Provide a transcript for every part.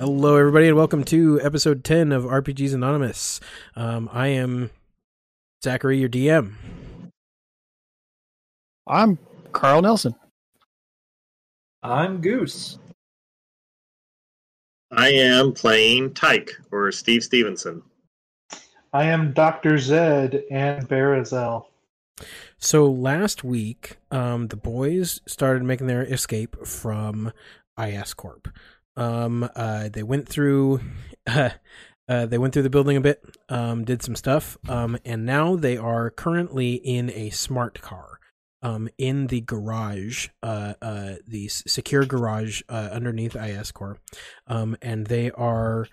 Hello, everybody, and welcome to episode 10 of RPGs Anonymous. Um, I am Zachary, your DM. I'm Carl Nelson. I'm Goose. I am playing Tyke or Steve Stevenson. I am Dr. Zed and Barazel. So last week, um, the boys started making their escape from IS Corp. Um, uh, they went through, uh, uh, they went through the building a bit, um, did some stuff, um, and now they are currently in a smart car, um, in the garage, uh, uh, the secure garage uh, underneath IS Corp, um, and they are.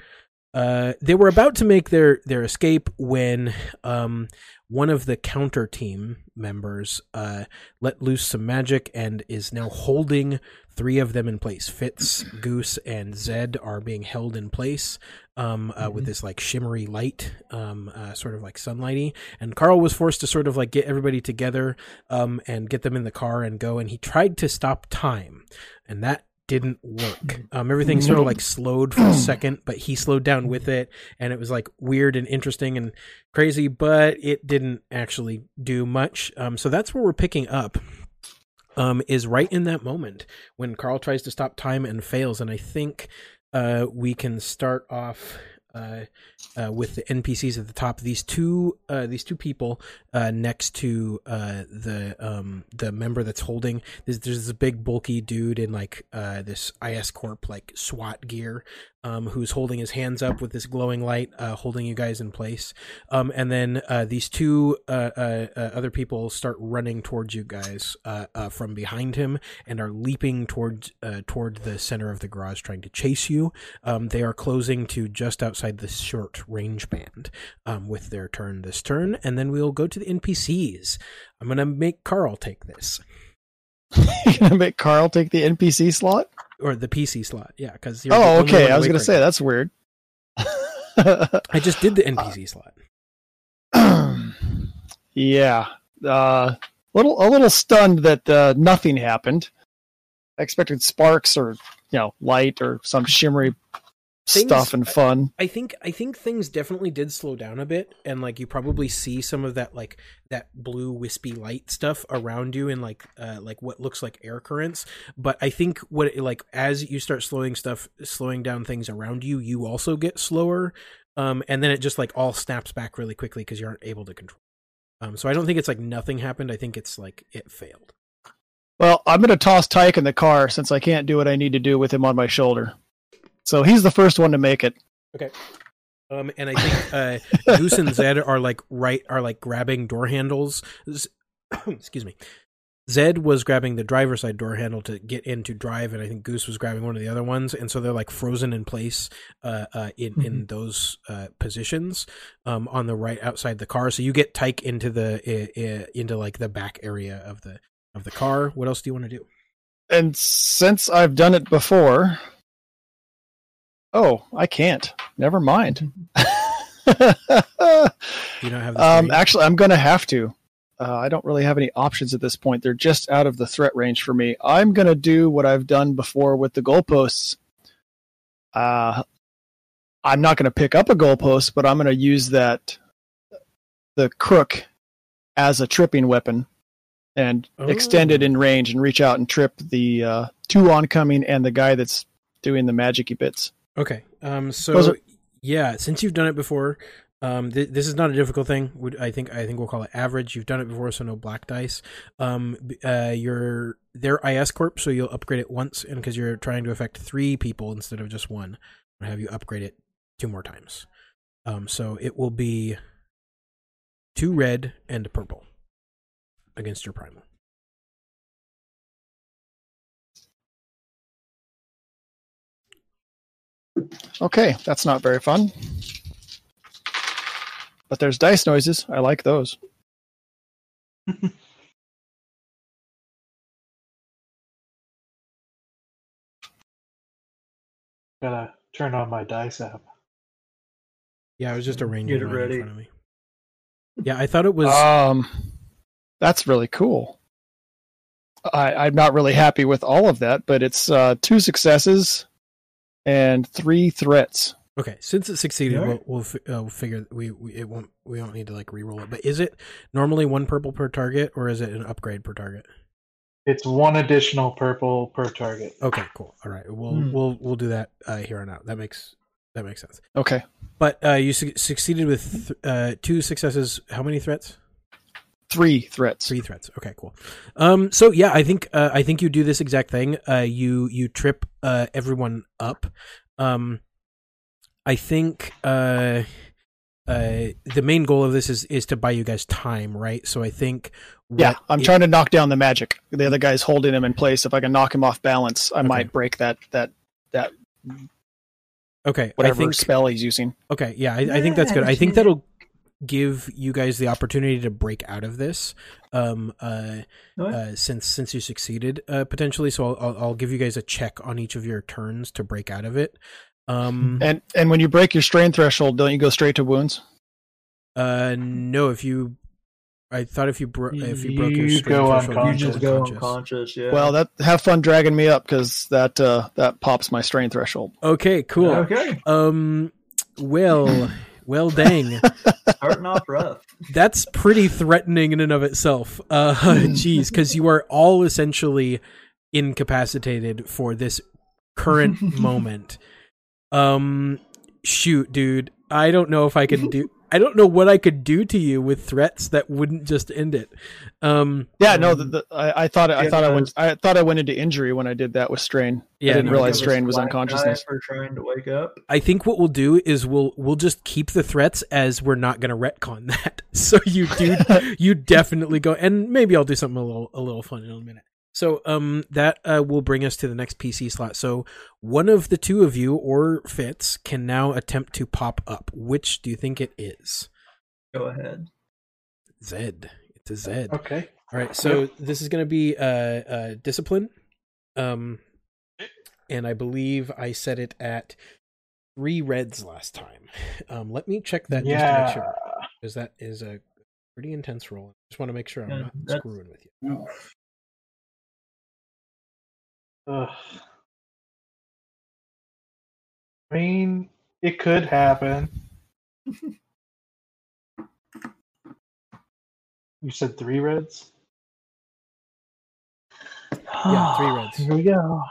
Uh, they were about to make their, their escape when um, one of the counter team members uh, let loose some magic and is now holding three of them in place. Fitz, Goose, and Zed are being held in place um, uh, with this like shimmery light, um, uh, sort of like sunlighty. And Carl was forced to sort of like get everybody together um, and get them in the car and go. And he tried to stop time, and that didn't work. Um, everything sort of like slowed for a second, but he slowed down with it, and it was like weird and interesting and crazy, but it didn't actually do much. Um, so that's where we're picking up. Um, is right in that moment when Carl tries to stop time and fails, and I think uh, we can start off uh, uh, with the NPCs at the top. These two, uh, these two people uh, next to uh, the um, the member that's holding. There's, there's this big bulky dude in like uh, this IS Corp like SWAT gear, um, who's holding his hands up with this glowing light, uh, holding you guys in place. Um, and then uh, these two uh, uh, other people start running towards you guys from behind him and are leaping towards toward the center of the garage, trying to chase you. Um, they are closing to just outside the short range band um, with their turn this turn, and then we'll go to the NPCs. I'm gonna make Carl take this You're gonna make Carl take the NPC slot? or the PC slot, yeah, because Oh, okay. I was gonna say that's weird. I just did the NPC slot. yeah. Uh, little a little stunned that uh, nothing happened. I expected sparks or you know light or some shimmery Things- stuff and fun. I think I think things definitely did slow down a bit, and like you probably see some of that like that blue wispy light stuff around you in like uh like what looks like air currents. But I think what it, like as you start slowing stuff, slowing down things around you, you also get slower, um, and then it just like all snaps back really quickly because you aren't able to control. Um, so I don't think it's like nothing happened. I think it's like it failed. Well, I'm gonna toss Tyke in the car since I can't do what I need to do with him on my shoulder. So he's the first one to make it. Okay. Um, and I think uh, Goose and Zed are like right are like grabbing door handles. Excuse me. Zed was grabbing the driver's side door handle to get in to drive, and I think Goose was grabbing one of the other ones, and so they're like frozen in place uh, uh, in in those uh, positions um, on the right outside the car. So you get Tyke into the into like the back area of the of the car. What else do you want to do? And since I've done it before, oh, I can't. Never mind. you don't have um, actually, I'm going to have to. Uh, I don't really have any options at this point. They're just out of the threat range for me. I'm going to do what I've done before with the goalposts. Uh, I'm not going to pick up a goalpost, but I'm going to use that the crook as a tripping weapon and extend it Oh. in range and reach out and trip the uh, two oncoming and the guy that's doing the magicy bits. Okay. Um. So yeah, since you've done it before, um, th- this is not a difficult thing. Would I think I think we'll call it average. You've done it before, so no black dice. Um. Uh. You're they're IS corp, so you'll upgrade it once, and because you're trying to affect three people instead of just one, I'll have you upgrade it two more times. Um. So it will be two red and a purple against your primal. Okay, that's not very fun. But there's dice noises. I like those. Gotta turn on my dice app. Yeah, I was just arranging Get it mine in ready. front of me. Yeah, I thought it was. Um, that's really cool. I, I'm not really happy with all of that, but it's uh, two successes and three threats. Okay, since it succeeded, Alright. we'll we'll, uh, we'll figure we, we it won't we don't need to like re-roll it. But is it normally one purple per target, or is it an upgrade per target? It's one additional purple per target. Okay, cool. All right, we'll Hmm. we'll we'll do that uh, here on out. That makes that makes sense. Okay, But uh, you su- succeeded with th- uh, two successes. How many threats? Three threats. Three threats. Okay, cool. Um, so yeah, I think uh, I think you do this exact thing. Uh, you you trip uh, everyone up. Um, I think uh, uh, the main goal of this is is to buy you guys time, right? So I think Yeah, I'm it- trying to knock down the magic. The other guy's holding him in place. If I can knock him off balance, I might break that that that Okay, I whatever think spell he's using. Okay, yeah, I, I think that's good. I think that'll give you guys the opportunity to break out of this. Um, uh, uh, since since you succeeded uh, potentially, so I'll, I'll I'll give you guys a check on each of your turns to break out of it. Um, And and when you break your strain threshold, don't you go straight to wounds? uh, no, if you, I thought if you bro- if you broke your strain go threshold, You just go unconscious. Yeah. Well, that have fun dragging me up because that uh, that pops my strain threshold. Okay, cool. Okay. Um, well, well, dang. Starting off rough. that's pretty threatening in and of itself. Uh, geez, because you are all essentially incapacitated for this current moment. Um, shoot, dude, I don't know if I could do. I don't know what I could do to you with threats that wouldn't just end it. Um, Yeah, no, the, the, I, I thought I Yeah, thought I went I thought I went into injury when I did that with strain. Yeah, I didn't no, realize strain was black unconsciousness. eye For trying to wake up. I think what we'll do is we'll we'll just keep the threats as we're not going to retcon that. So you do you definitely go and maybe I'll do something a little a little fun in a minute. So um that uh, will bring us to the next PC slot. So one of the two of you or Fitz can now attempt to pop up. Which do you think it is? Go ahead. Zed. It's a Zed. Okay. All right, so this is going to be uh, uh, discipline, um, and I believe I set it at three reds last time. Um, let me check that just to yeah. make sure, because that is a pretty intense roll. Just want to make sure I'm Yeah, not screwing with you. Ugh. I mean, it could happen. you said three reds? Yeah, three reds. Here we go.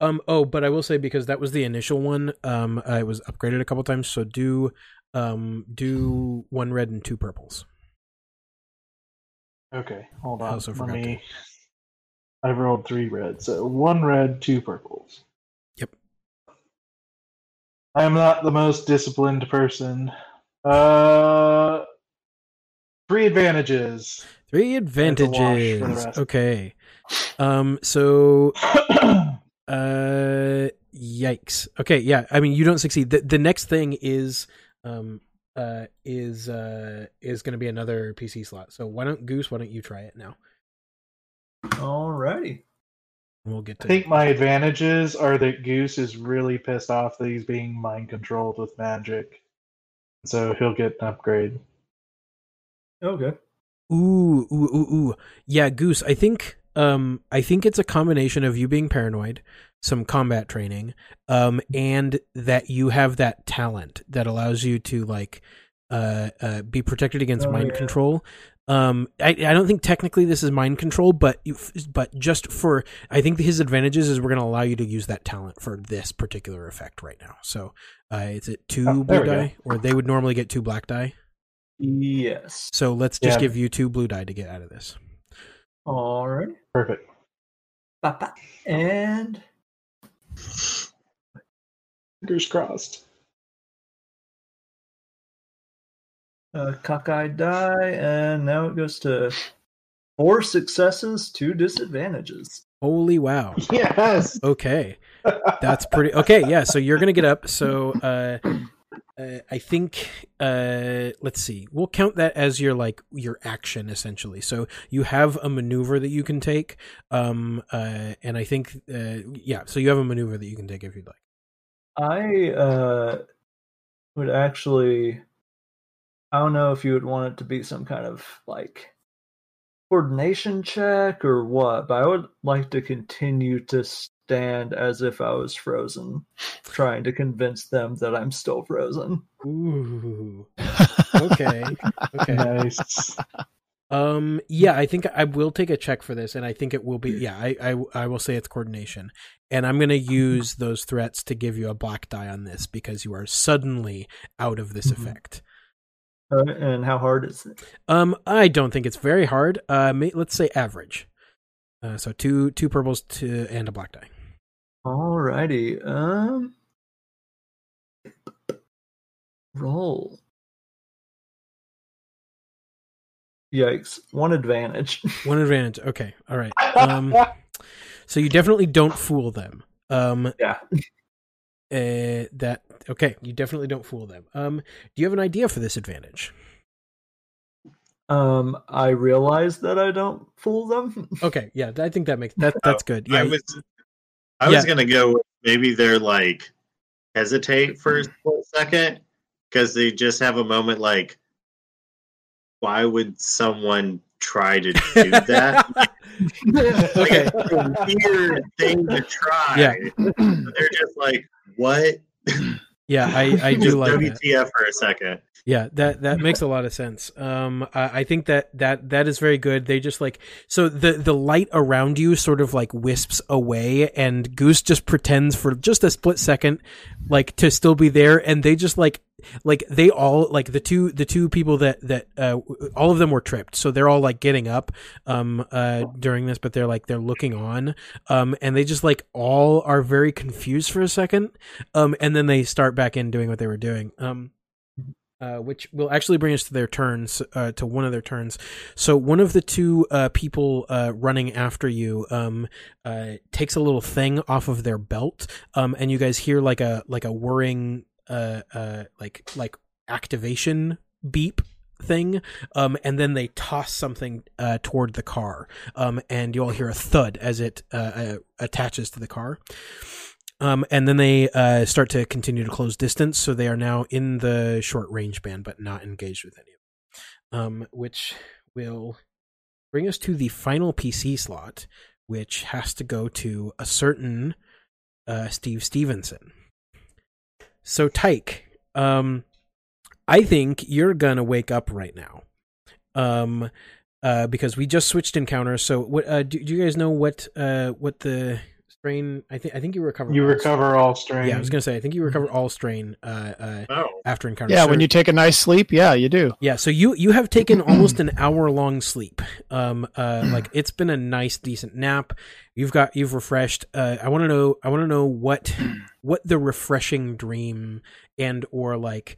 Um. Oh, but I will say because that was the initial one. Um. It was upgraded a couple times, so do um do one red and two purples. Okay, hold on. I also Let forgot me. I rolled three reds. So one red, two purples. Yep. I am not the most disciplined person. Uh, three advantages. Three That's a wash for the advantages. Okay. Um. So Uh, yikes. Okay, yeah. I mean, you don't succeed. The the next thing is um uh is uh is going to be another PC slot. So why don't Goose? Why don't you try it now? Alrighty. We'll get to I think my advantages are that Goose is really pissed off that he's being mind controlled with magic. So he'll get an upgrade. Okay. Ooh, ooh, ooh, ooh. Yeah, Goose. I think um I think it's a combination of you being paranoid, some combat training, um, and that you have that talent that allows you to like uh, uh be protected against Oh, mind yeah. control. Um, I I don't think technically this is mind control, but you, but just for I think his advantages is we're going to allow you to use that talent for this particular effect right now. So, uh, is it two Oh, blue we go. die, or they would normally get two black die? Yes. So let's just Yeah. give you two blue die to get out of this. All right. Perfect. Ba-ba. And Fingers crossed. A cockeyed die, and now it goes to four successes, two disadvantages. Holy wow. Yes. Okay. That's pretty Okay, yeah, so you're going to get up. So uh uh, I think uh let's see. We'll count that as your like your action essentially. So you have a maneuver that you can take um uh and I think uh yeah, so you have a maneuver that you can take if you'd like. I uh would actually I don't know if you would want it to be some kind of like coordination check or what, but I would like to continue to stand as if I was frozen, trying to convince them that I'm still frozen. Ooh. Okay. Okay. Nice. Um. Yeah, I think I will take a check for this, and I think it will be. Yeah, I I, I will say it's coordination, and I'm going to use those threats to give you a black die on this because you are suddenly out of this Mhm. effect. Uh, and how hard is it? Um, I don't think it's very hard. Uh, may, let's say average. Uh, so two two purples to and a black die. Alrighty. Um. Roll. Yikes! One advantage. One advantage. Okay. All right. Um. so you definitely don't fool them. Um. yeah. Uh, that okay. You definitely don't fool them. Um. Do you have an idea for this advantage? Um. I realize that I don't fool them. Okay. Yeah. I think that makes that that's good. Yeah. I was I was Yeah. gonna go maybe they're like hesitate for a second because they just have a moment like why would someone try to do that? okay. Like, a weird thing to try. Yeah. They're just like, what? Yeah. I I do like that. WTF for a second. Yeah, that that makes a lot of sense. Um, I, I think that that that is very good. They just like so the the light around you sort of like wisps away, and Goose just pretends for just a split second, like to still be there, and they just like like they all like the two the two people that that uh all of them were tripped, so they're all like getting up um uh during this, but they're like they're looking on, um, and they just like all are very confused for a second, um, and then they start back in doing what they were doing, um uh, which will actually bring us to their turns, uh, to one of their turns. So one of the two uh, people uh, running after you um, uh, takes a little thing off of their belt, um, and you guys hear like a like a whirring, uh, like like activation beep thing um and then they toss something uh toward the car um and you all hear a thud as it uh, uh attaches to the car um, and then they uh, start to continue to close distance, so they are now in the short range band, but not engaged with any of them. Um, which will bring us to the final PC slot, which has to go to a certain uh, Steve Stevenson. So, Tyke, um, I think you're gonna wake up right now, um, uh, because we just switched encounters. So, what uh, do, do you guys know what uh, what the strain? I think I think you recover. You all recover all strain. yeah, I was gonna say I think you recover all strain uh, uh, Oh. after encounter. Yeah, So- when you take a nice sleep, yeah, you do. yeah, so you you have taken almost an hour long sleep. Um, uh, like it's been a nice decent nap. You've got you've refreshed. Uh, I want to know I want to know what what the refreshing dream and or like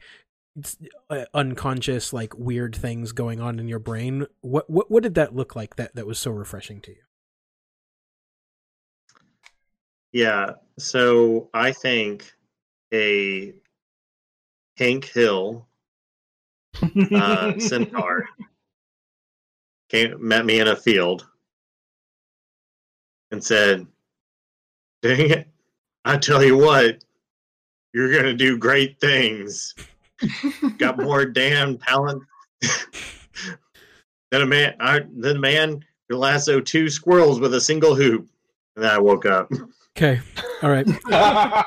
s- uh, unconscious like weird things going on in your brain. What what what did that look like that that was so refreshing to you? Yeah. So I think a Hank Hill uh, centaur came met me in a field and said, "Dang it! I tell you what, you're gonna do great things. Got more damn talent than a man. I, than a man who lasso two squirrels with a single hoop." And then I woke up. Okay, all right.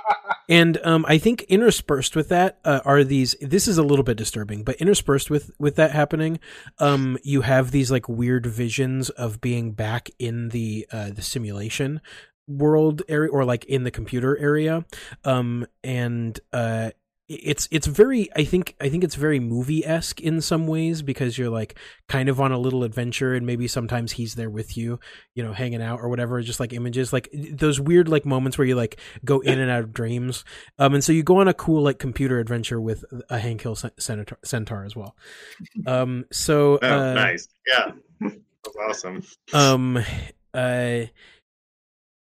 And um, I think interspersed with that uh, are these. This is a little bit disturbing, but interspersed with with that happening, um, you have these like weird visions of being back in the uh, the simulation world area or like in the computer area, um, and uh, it's it's very. I think I think it's very movie esque in some ways because you're like kind of on a little adventure, and maybe sometimes he's there with you, you know, hanging out or whatever. Just like images, like those weird like moments where you like go in and out of dreams. Um, and so you go on a cool like computer adventure with a Hank Hill cen- centaur, centaur as well. Um, so Oh, uh, nice. Yeah. That's awesome. um, uh,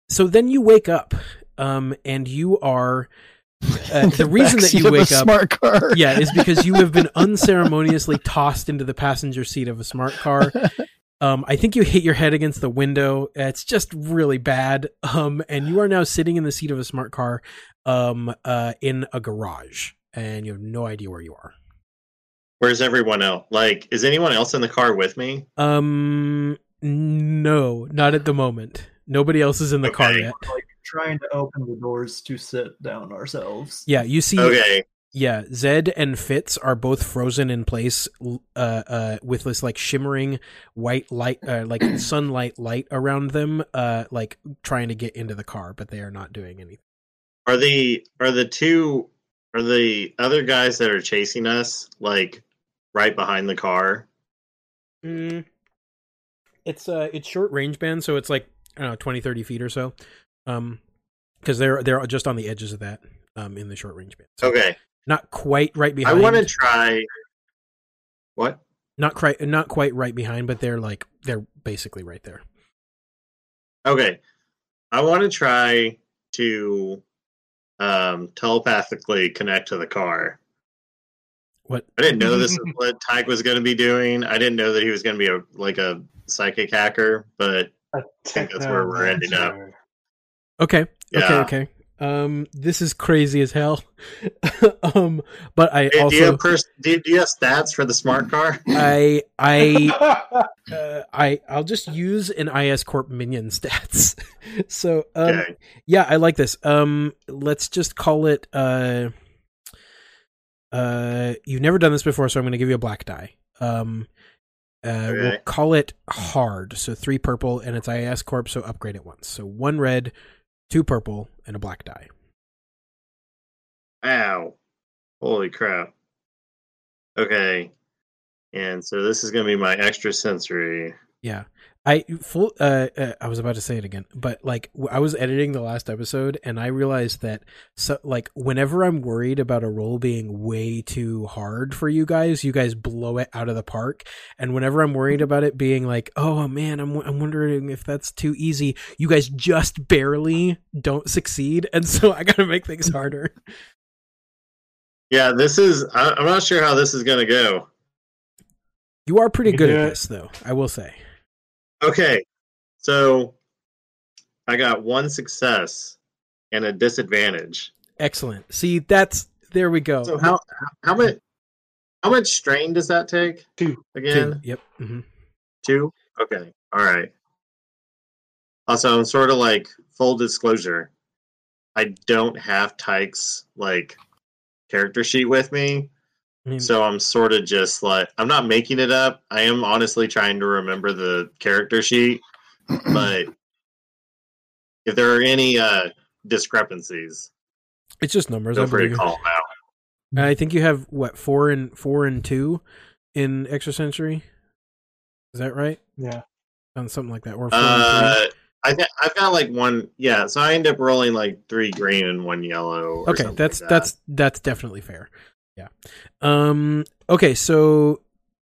so then you wake up, um, and you are uh, the reason that you of a wake up. smart car. Yeah, is because you have been unceremoniously tossed into the passenger seat of a smart car. Um, I think you hit your head against the window. It's just really bad. Um, and you are now sitting in the seat of a smart car, um, uh, in a garage, and you have no idea where you are. Where's everyone else? Like, is anyone else in the car with me? Um, no, not at the moment. Nobody else is in the car Okay. yet. Trying to open the doors to sit down ourselves. Yeah, you see. Okay. Yeah, Zed and Fitz are both frozen in place, uh, uh, with this like shimmering white light, uh, like sunlight light around them, uh, like trying to get into the car, but they are not doing anything. Are the are the two are the other guys that are chasing us like right behind the car? Mm, it's uh, it's short range band, so it's like I don't know, 20, 30 feet or so, um, because they're they're just on the edges of that, um, in the short range band. So Okay. not quite right behind. I want to try. What? not quite not quite right behind, but they're like they're basically right there. Okay. I want to try to um, telepathically connect to the car. What? I didn't know this is what Tyke was going to be doing. I didn't know that he was going to be a like a psychic hacker, but A think that's where we're ending up. Okay. Okay. Yeah. Okay. Um, this is crazy as hell. um, but I do you also have pers- do, do you have stats for the smart car? I I uh, I I'll just use an IS Corp minion stats. so um, Okay. yeah, I like this. Um, let's just call it. Uh, uh, you've never done this before, so I'm going to give you a black die. Um, uh, we'll call it hard. So three purple, and it's IS Corp, so upgrade it once. So one red, two purple, and a black die. Ow. Holy crap. Okay. And so this is going to be my extra sensory. Yeah. I full uh, uh I was about to say it again, but like I was editing the last episode and I realized that so like whenever I'm worried about a roll being way too hard for you guys, you guys blow it out of the park. And whenever I'm worried about it being like, "Oh man, I'm I'm wondering if that's too easy." You guys just barely don't succeed, and so I got to make things harder. Yeah, this is. I, I'm not sure how this is going to go. You are pretty good do at this though, I will say. Okay. So I got one success and a disadvantage. Excellent. See, that's there we go. So how how much how much strain does that take Two. again? Yep. hmm Two? Okay. All right. Also, I'm sort of like full disclosure. I don't have Tyke's like character sheet with me, I mean, so I'm sort of just like I'm not making it up. I am honestly trying to remember the character sheet, but if there are any uh discrepancies, it's just numbers. feel I free to believe. call them out. I think you have what four and four and two in extra sensory. Is that right? Yeah. On something like that, or four and Uh, I th- I've got like one. Yeah, so I end up rolling like three green and one yellow. Or Okay, that's like that. that's that's definitely fair. Yeah. Um. Okay, so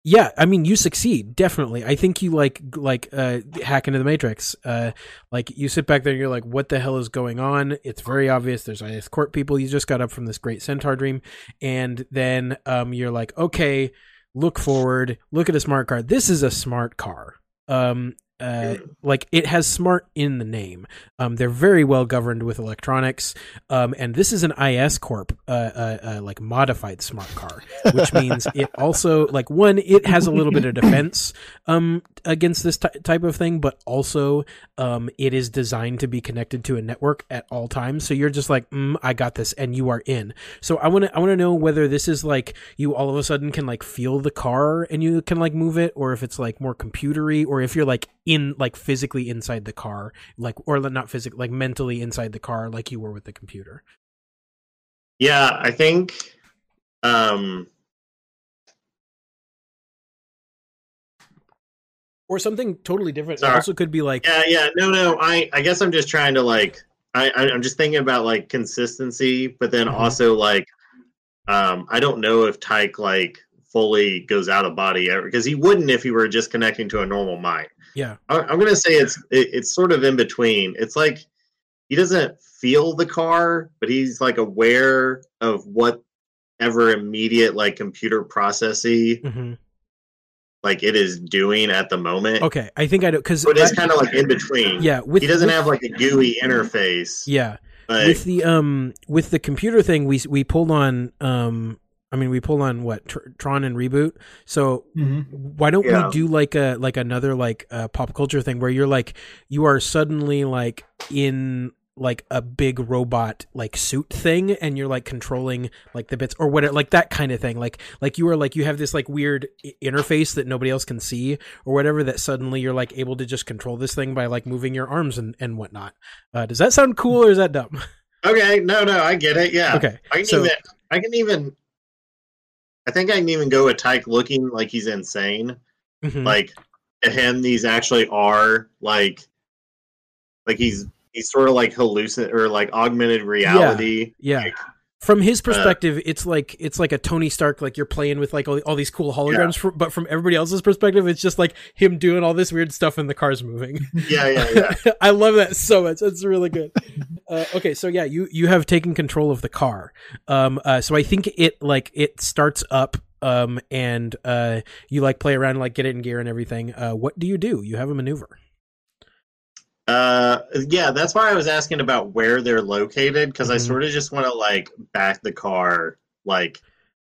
yeah, I mean, you succeed definitely. I think you like like uh hack into the matrix. Uh, like you sit back there, and you're like, what the hell is going on? It's very obvious. There's IS Corp people. You just got up from this great centaur dream, and then um, you're like, okay, look forward, look at a smart car. This is a smart car. Um, uh, like it has smart in the name. Um, they're very well governed with electronics. Um, and this is an IS Corp, uh, uh, uh, like modified smart car, which means it also like one, it has a little bit of defense, um, against this ty- type of thing, but also, um, it is designed to be connected to a network at all times. So you're just like, mm, I got this, and you are in. So I want to, I want to know whether this is like you all of a sudden can like feel the car and you can like move it, or if it's like more computery, or if you're like in like physically inside the car, like or not physically, like mentally inside the car, like you were with the computer. Yeah, I think. Um, Or something totally different. It also could be like yeah, yeah. No, no. I I guess I'm just trying to like. I I'm just thinking about like consistency, but then Mhm. also like, um, I don't know if Tyke like fully goes out of body ever because he wouldn't if he were just connecting to a normal mind. Yeah. I- I'm gonna say it's it, it's sort of in between. It's like he doesn't feel the car, but he's like aware of whatever immediate like computer processy hmm like it is doing at the moment. Okay, I think I do because So it is kind of like in between. yeah. With he doesn't with- have like a GUI interface. yeah but with the um with the computer thing we we pulled on um I mean we pull on what Tr- Tron and reboot. So Mm-hmm. why don't Yeah. we do like a like another like uh, pop culture thing where you're like you are suddenly like in like a big robot like suit thing and you're like controlling like the bits or whatever like that kind of thing like like you are like you have this like weird i- interface that nobody else can see or whatever that suddenly you're like able to just control this thing by like moving your arms and and whatnot uh does that sound cool or is that dumb Okay, no, no, I get it. Yeah, okay I can so even. I can even. I think I can even go with Tyke looking like he's insane. mhm. Like to him, these actually are like, like he's he's sort of like hallucin or like augmented reality. yeah like, from uh, his perspective it's like it's like a tony stark like you're playing with like all, all these cool holograms fr- but from everybody else's perspective it's just like him doing all this weird stuff and the car's moving yeah, yeah, yeah. I love that so much. That's really good. Uh, okay, so yeah, you you have taken control of the car. Um, uh, so I think it like it starts up. Um, and uh, you like play around, like get it in gear and everything. Uh, what do you do? You have a maneuver. Uh, yeah, that's why I was asking about where they're located because I Mhm. sort of just want to like back the car like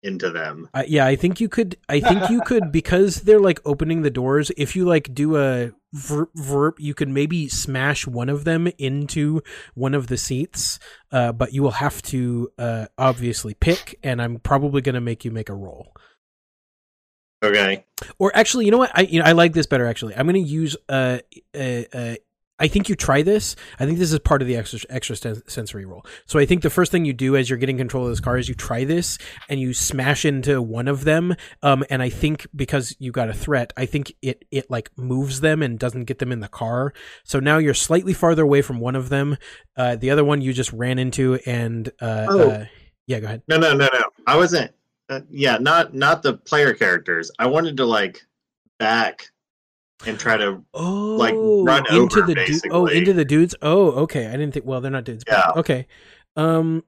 into them. Uh, yeah, I think you could. I think you could because they're like opening the doors. If you like do a verp, verp you could maybe smash one of them into one of the seats. Uh, but you will have to uh obviously pick, and I'm probably gonna make you make a roll. Okay. Or actually, you know what? I you know I like this better. Actually, I'm going to use uh, uh I think you try this. I think this is part of the extra extra sen- sensory roll. So I think the first thing you do as you're getting control of this car is you try this and you smash into one of them. Um, and I think because you got a threat, I think it it like moves them and doesn't get them in the car. So now you're slightly farther away from one of them. Uh, the other one you just ran into and uh, Oh. uh yeah, go ahead. No, no, no, no. I wasn't. Uh, yeah, not not the player characters. I wanted to like back and try to. Oh, like run into over, the du- oh into the dudes. Oh, okay. I didn't think. Well, they're not dudes. but- Yeah. okay. Um.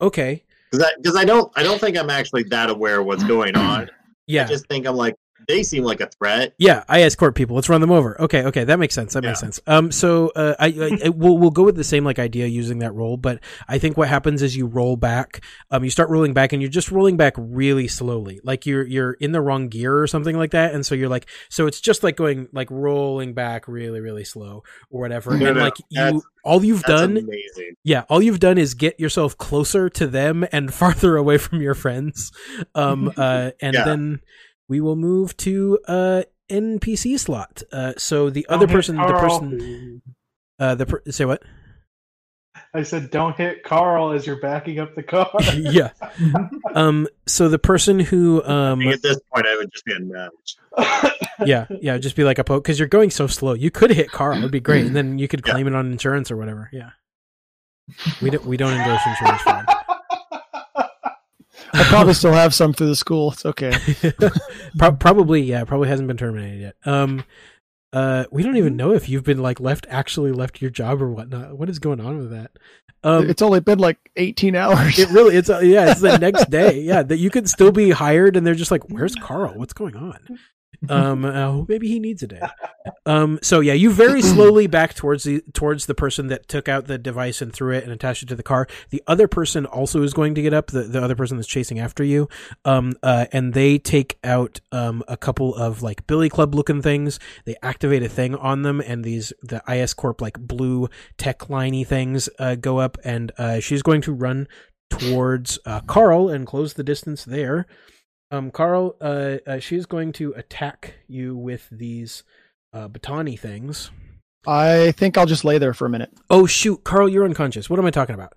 Okay. Because I, I don't I don't think I'm actually that aware of what's going on. Yeah. I just think I'm like they seem like a threat. yeah. IS Corp people. Let's run them over. Okay. Okay. That makes sense. That makes sense. Um. So, uh, I, I, I we'll we'll go with the same like idea using that roll, but I think what happens is you roll back. Um. You start rolling back, and you're just rolling back really slowly, like you're you're in the wrong gear or something like that, and so you're like, so it's just like going like rolling back really really slow or whatever, No, and no, like you all you've done amazing. yeah all you've done is get yourself closer to them and farther away from your friends um uh and Yeah. then we will move to uh npc slot. Uh so the Don't other hit person the person uh the per- say what? I said, don't hit Carl as you're backing up the car. yeah. Um so the person who um at this point, I would just be a nudge. yeah yeah just be like a poke because you're going so slow. You could hit carl it'd be great and then you could Yeah. claim it on insurance or whatever yeah. We don't we don't endorse insurance fraud I probably still have some through the school. It's okay. Pro- probably, yeah, probably hasn't been terminated yet. Um, uh, we don't even know if you've been like left actually left your job or whatnot. What is going on with that? Um, it's only been like 18 hours. it really, it's uh, yeah, it's the next day. Yeah, that you could still be hired, and they're just like, "Where's Carl? What's going on?" Um, uh, maybe he needs a day. Um, so yeah, you very slowly back towards the towards the person that took out the device and threw it and attached it to the car. The other person also is going to get up. The the other person that's chasing after you. Um, uh, and they take out um a couple of like Billy Club looking things. They activate a thing on them, and these the IS Corp like blue tech liney things uh, go up, and uh, she's going to run towards uh, Carl and close the distance there. Um, Carl, uh, uh, she's going to attack you with these uh, batani things. I think I'll just lay there for a minute. Oh shoot, Carl, you're unconscious. What am I talking about?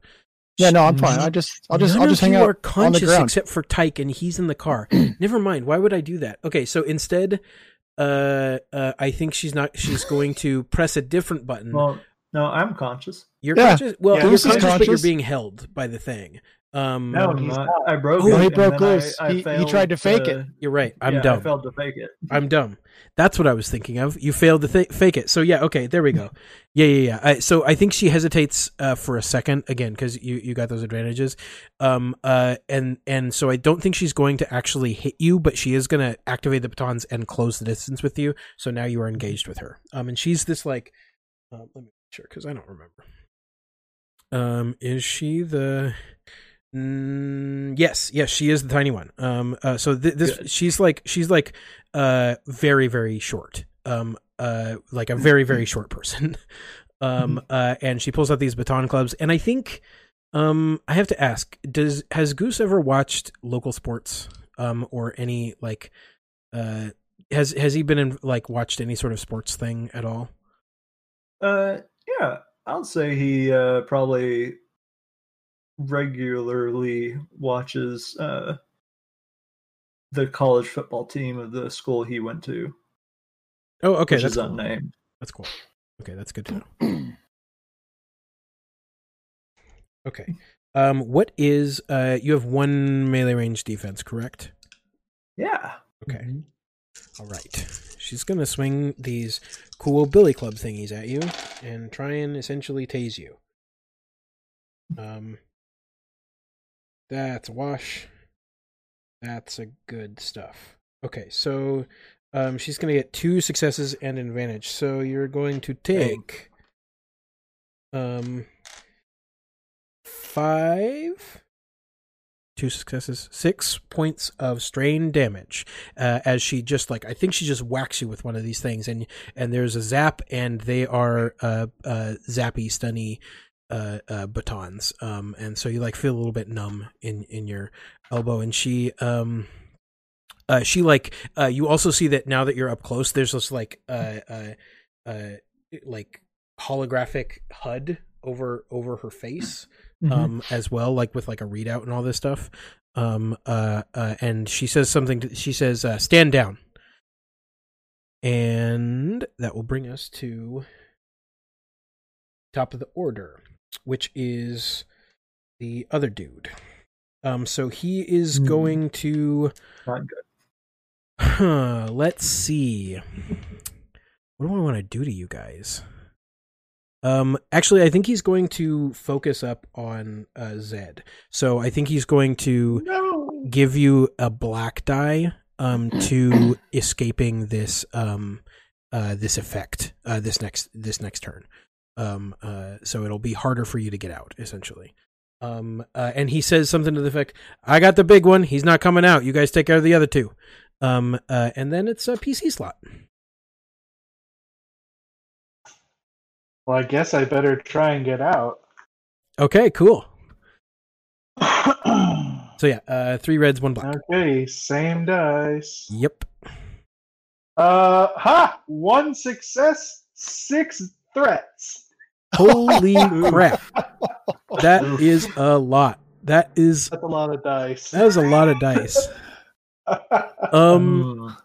Yeah, no, I'm fine. I just, I'll just, None I'll just of hang you out are on the conscious ground. except for Tyke, and he's in the car. Never mind. Why would I do that? Okay, so instead, uh, uh, I think she's not. She's going to press a different button. Well, no, I'm conscious. you're yeah. conscious. Well, Yeah, you're Goose is conscious, but you're conscious. being held by the thing. Um, No, he's I'm not. not. I broke Oh, he broke then I- loose. I He- he tried to fake it. you're right. I'm yeah, I dumb. failed to fake it. I'm dumb. That's what I was thinking of. You failed to th- fake it. So yeah, okay, there we go. Yeah, yeah, yeah. I, so I think she hesitates uh, for a second again because you you got those advantages. Um, uh, and and so I don't think she's going to actually hit you, but she is going to activate the batons and close the distance with you. So now you are engaged with her. Um, and she's this like, uh, let me make sure because I don't remember. Um, is she the? Mm, yes, yes, she is the tiny one. Um, uh, so th- this Good. she's like she's like uh very very short. Um, uh, like a very very short person. Um, uh, and she pulls out these baton clubs, and I think, um, I have to ask: Does has Goose ever watched local sports, um, or any like, uh, has has he been in like watched any sort of sports thing at all? Uh, yeah, I'll say he uh, probably regularly watches uh, the college football team of the school he went to, Oh, okay, which that's is cool. unnamed. That's cool. Okay, that's good to know. Okay. Um, what is uh? You have one melee range defense, correct? Yeah. Okay. All right. She's gonna swing these cool billy club thingies at you and try and essentially tase you. Um. That's a wash. That's a good stuff. Okay, so um, she's gonna get two successes and an advantage. So you're going to take um five two successes six points of strain damage uh, as she just like i think she just whacks you with one of these things and and there's a zap and they are uh uh zappy stunny uh, uh batons. Um and so you like feel a little bit numb in in your elbow. And she um uh she like uh you also see that now that you're up close there's this like uh uh uh like holographic hud over over her face Mhm. um as well like with like a readout and all this stuff. Um uh, uh and she says something to, she says uh stand down. And that will bring us to top of the order which is the other dude um so he is Hmm. going to Not good. Huh, let's see. What do I want to do to you guys? Um, actually, I think he's going to focus up on uh, Zed. So I think he's going to No. give you a black die um to escaping this um uh this effect uh this next this next turn. Um uh so it'll be harder for you to get out essentially. Um uh, and he says something to the effect, "I got the big one. He's not coming out. You guys take care of the other two." Um uh and then it's a PC slot. Well, I guess I better try and get out. Okay, cool. So yeah, uh three reds, one black. okay, same dice. Yep. Uh, ha! One success, six threats. Holy crap. That is a lot. That is That's a lot of dice. that is a lot of dice. Um Mm.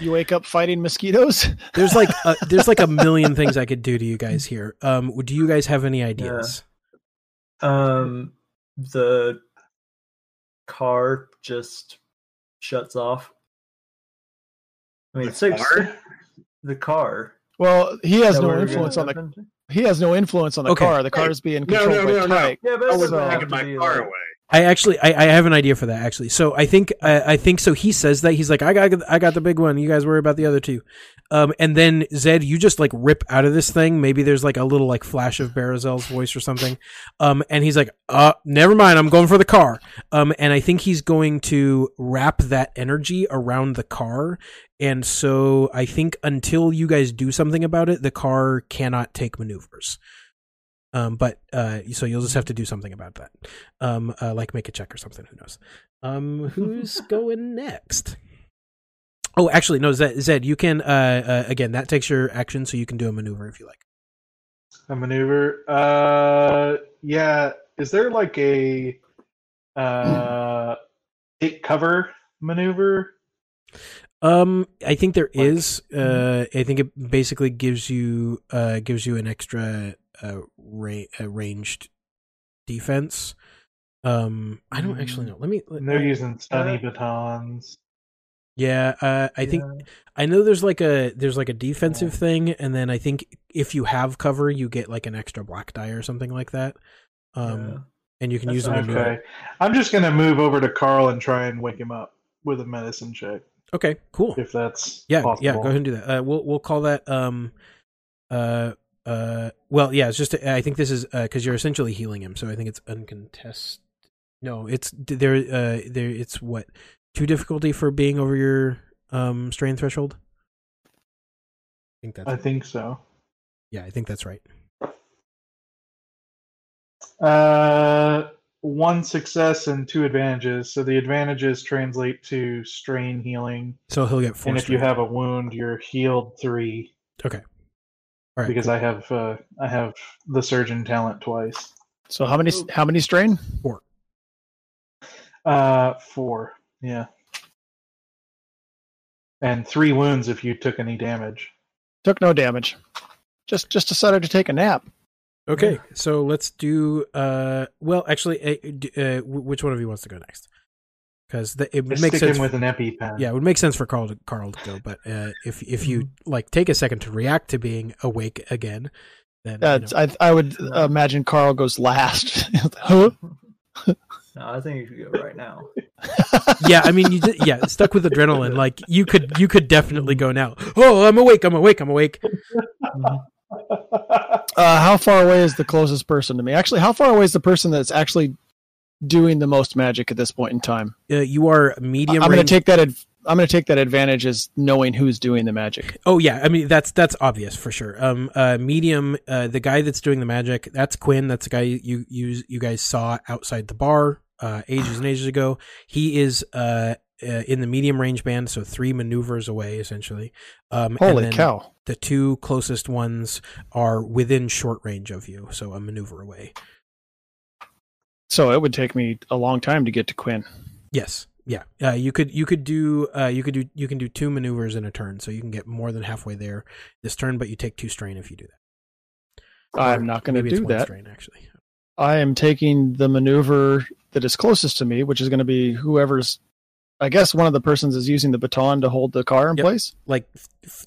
You wake up fighting mosquitoes. There's like a, there's like a million things I could do to you guys here. Um, do you guys have any ideas? Um, the car just shuts off. I mean, The six. car? The car. Well, he has no influence on the happen? He has no influence on the Okay. car. The car is being No, controlled no, by no, no. Tyke. Yeah, but I it was Taking my car away. I actually I, I have an idea for that actually. So I think I, I think so. He says that he's like I got I got the big one. You guys worry about the other two. Um, and then Zed, you just like rip out of this thing. Maybe there's like a little like flash of Barazel's voice or something. Um, and he's like, uh, never mind. I'm going for the car. Um, and I think he's going to wrap that energy around the car. And so I think until you guys do something about it, the car cannot take maneuvers. Um, but uh, so you'll just have to do something about that. Um, uh, like make a check or something. Who knows? Um, who's going next? Oh, actually, no, Zed. Zed you can. Uh, uh, again, that takes your action, so you can do a maneuver if you like. a maneuver. Uh, yeah. Is there like a uh take cover maneuver? Um, I think there Like- is. Uh, I think it basically gives you uh gives you an extra uh, ra- uh ranged defense. Um, I don't actually know. Let me. Let, they're using stunny Uh, batons. yeah, uh, I think Yeah. I know there's like a there's like a defensive thing, and then I think if you have cover, you get like an extra black die or something like that. Um, Yeah. and you can That's use them. Okay. I'm just gonna move over to Carl and try and wake him up with a medicine check, Okay, cool. if that's Yeah, possible. yeah. Go ahead and do that. Uh, we'll we'll call that. Um, uh, uh. Well, yeah. It's just. I think this is because you're essentially healing him, so I think it's uncontested. No, it's there. Uh, there. It's what two difficulty for being over your um strain threshold. I think that's. I think so. yeah, I think that's right. Uh, one success and two advantages. So the advantages translate to strain healing, So he'll get four. and if you have a wound, you're healed three. okay, right, because cool. I have uh, I have the surgeon talent twice. So how many how many strain? Four. Uh, four, yeah, and three wounds if you took any damage. Took no damage. Just just decided to take a nap. okay. So let's do. Uh, well, actually, uh, uh, which one of you wants to go next? Because it Just makes stick sense. him with an EpiPen. yeah, it would make sense for Carl to Carl to go, but uh, if if you like take a second to react to being awake again, then you Uh, know. I I would imagine Carl goes last. huh? No, I think you should go right now. yeah, I mean, you did, yeah, stuck with adrenaline. Like you could, you could definitely go now. Oh, I'm awake. I'm awake. I'm awake. Uh, how far away is the closest person to me? Actually, how far away is the person that's actually doing the most magic at this point in time? Uh, you are medium. I'm going to take that. Ad- I'm going to take that advantage as knowing who's doing the magic. Oh yeah, I mean that's that's obvious for sure. Um, uh, medium. Uh, the guy that's doing the magic. That's Quinn. That's the guy you you you guys saw outside the bar uh, ages and ages ago. He is uh, uh in the medium range band, so three maneuvers away essentially. Um, Holy then cow! The two closest ones are within short range of you, so a maneuver away. So it would take me a long time to get to Quinn. Yes. Yeah. Uh, you could you could do uh, you could do you can do two maneuvers in a turn, so you can get more than halfway there this turn, but you take two strain if you do that. Or I'm not going to do that. Strain actually. I am taking the maneuver that is closest to me, which is going to be whoever's. I guess one of the persons is using the baton to hold the car in Yep. place. Like th-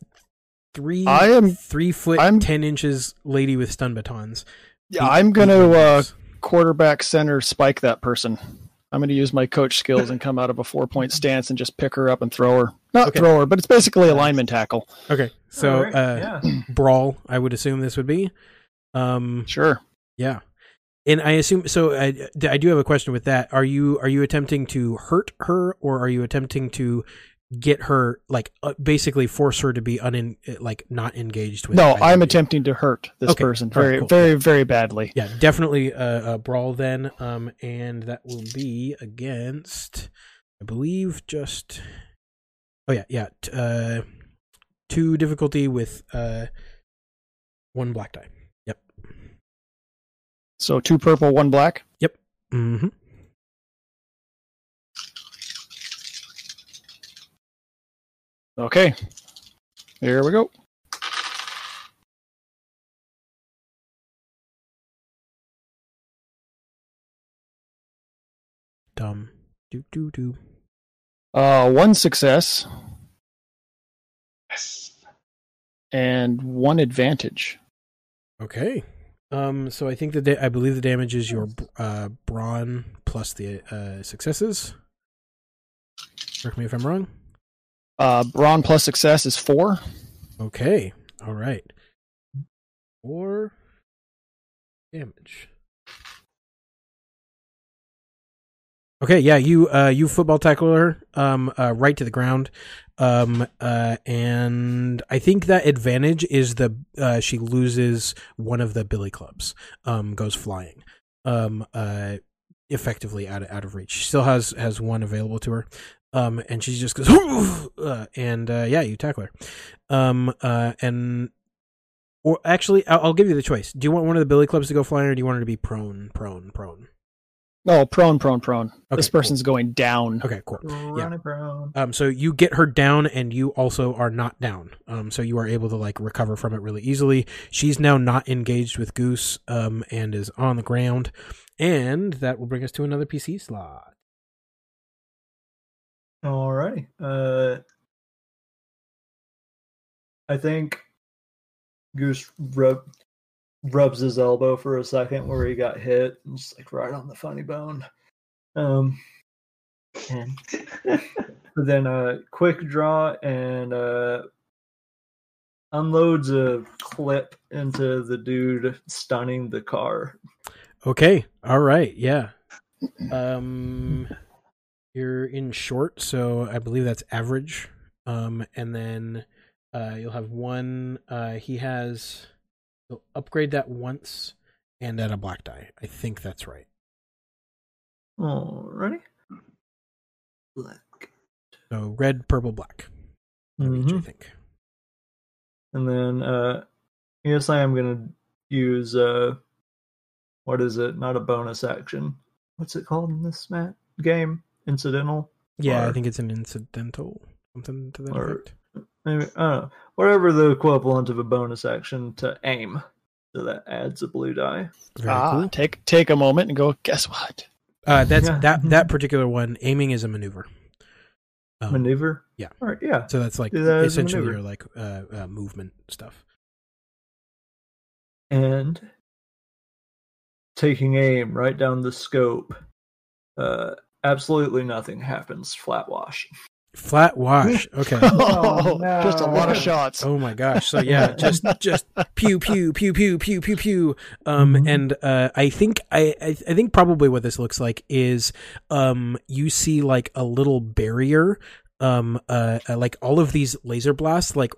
three. I am- three foot I'm- ten inches lady with stun batons. Yeah, I'm going to uh, maneuvers. Quarterback center spike that person. I'm going to use my coach skills and come out of a four point stance and just pick her up and throw her. Not Okay. throw her, but it's basically a lineman tackle. Okay, so Alright, uh, yeah. brawl. I would assume this would be. Um. Sure. Yeah. And I assume so. I, I do have a question with that. Are you are you attempting to hurt her, or are you attempting to get her like uh, basically force her to be unin like not engaged with? No, I'm attempting to hurt this Okay. person right, very, cool. very, very badly. Yeah, definitely a, a brawl then. Um, and that will be against, I believe, just. Oh yeah, yeah. T- uh, two difficulty with uh, one black die. Yep. So two purple, one black. Yep. Mm-hmm. Okay. Here we go. Dumb. Do do do. Uh, one success Yes. and one advantage. Okay. Um. So I think the da- I believe the damage is your uh brawn plus the uh successes. Correct me if I'm wrong. Uh, brawn plus success is four. Okay. All right. Four damage. Okay, yeah, you uh you football tackle her um uh right to the ground. Um uh and I think that advantage is the uh she loses one of the billy clubs. Um goes flying. Um uh effectively out of out of reach. She still has has one available to her. Um and she just goes uh, and uh yeah, you tackle her. Um uh and or actually I'll, I'll give you the choice. Do you want one of the billy clubs to go flying or do you want her to be prone prone prone? No, prone, prone, prone. this Okay, cool. person's going down. Okay, cool. Running brown. Um, so you get her down, and you also are not down. Um, so you are able to like recover from it really easily. She's now not engaged with Goose, um, and is on the ground, and that will bring us to another PC slot. Alrighty. Uh, I think Goose rub, rubs his elbow for a second where he got hit, and just like right on the funny bone. Um, and then a quick draw and uh, unloads a clip into the dude stunning the car. Okay, all right, yeah. Um, you're in short, so I believe that's average. Um, and then uh, you'll have one. Uh, he has. He'll upgrade that once, and add a black die. I think that's right. Alrighty. Black. So red, purple, black. of each, I think. And then uh yes I am gonna use uh what is it? Not a bonus action. What's it called in this mat game? Incidental? Yeah, I think it's an incidental something to that Or- effect. Maybe I don't know. Whatever the equivalent of a bonus action to aim. So that adds a blue die. Very ah, cool. take take a moment and go. Guess what? Uh, that's Yeah. that that particular one. Aiming is a maneuver. Um, Maneuver? yeah. Alright, yeah. So that's like that essentially your like uh, uh, movement stuff. and taking aim right down the scope. Uh, absolutely nothing happens. Flat wash. Flat wash. Okay. Oh, no. just a lot of shots. Oh my gosh. So yeah, just just pew pew pew pew pew pew pew. Um Mhm. and uh I think I, I I think probably what this looks like is um you see like a little barrier um uh, uh like all of these laser blasts like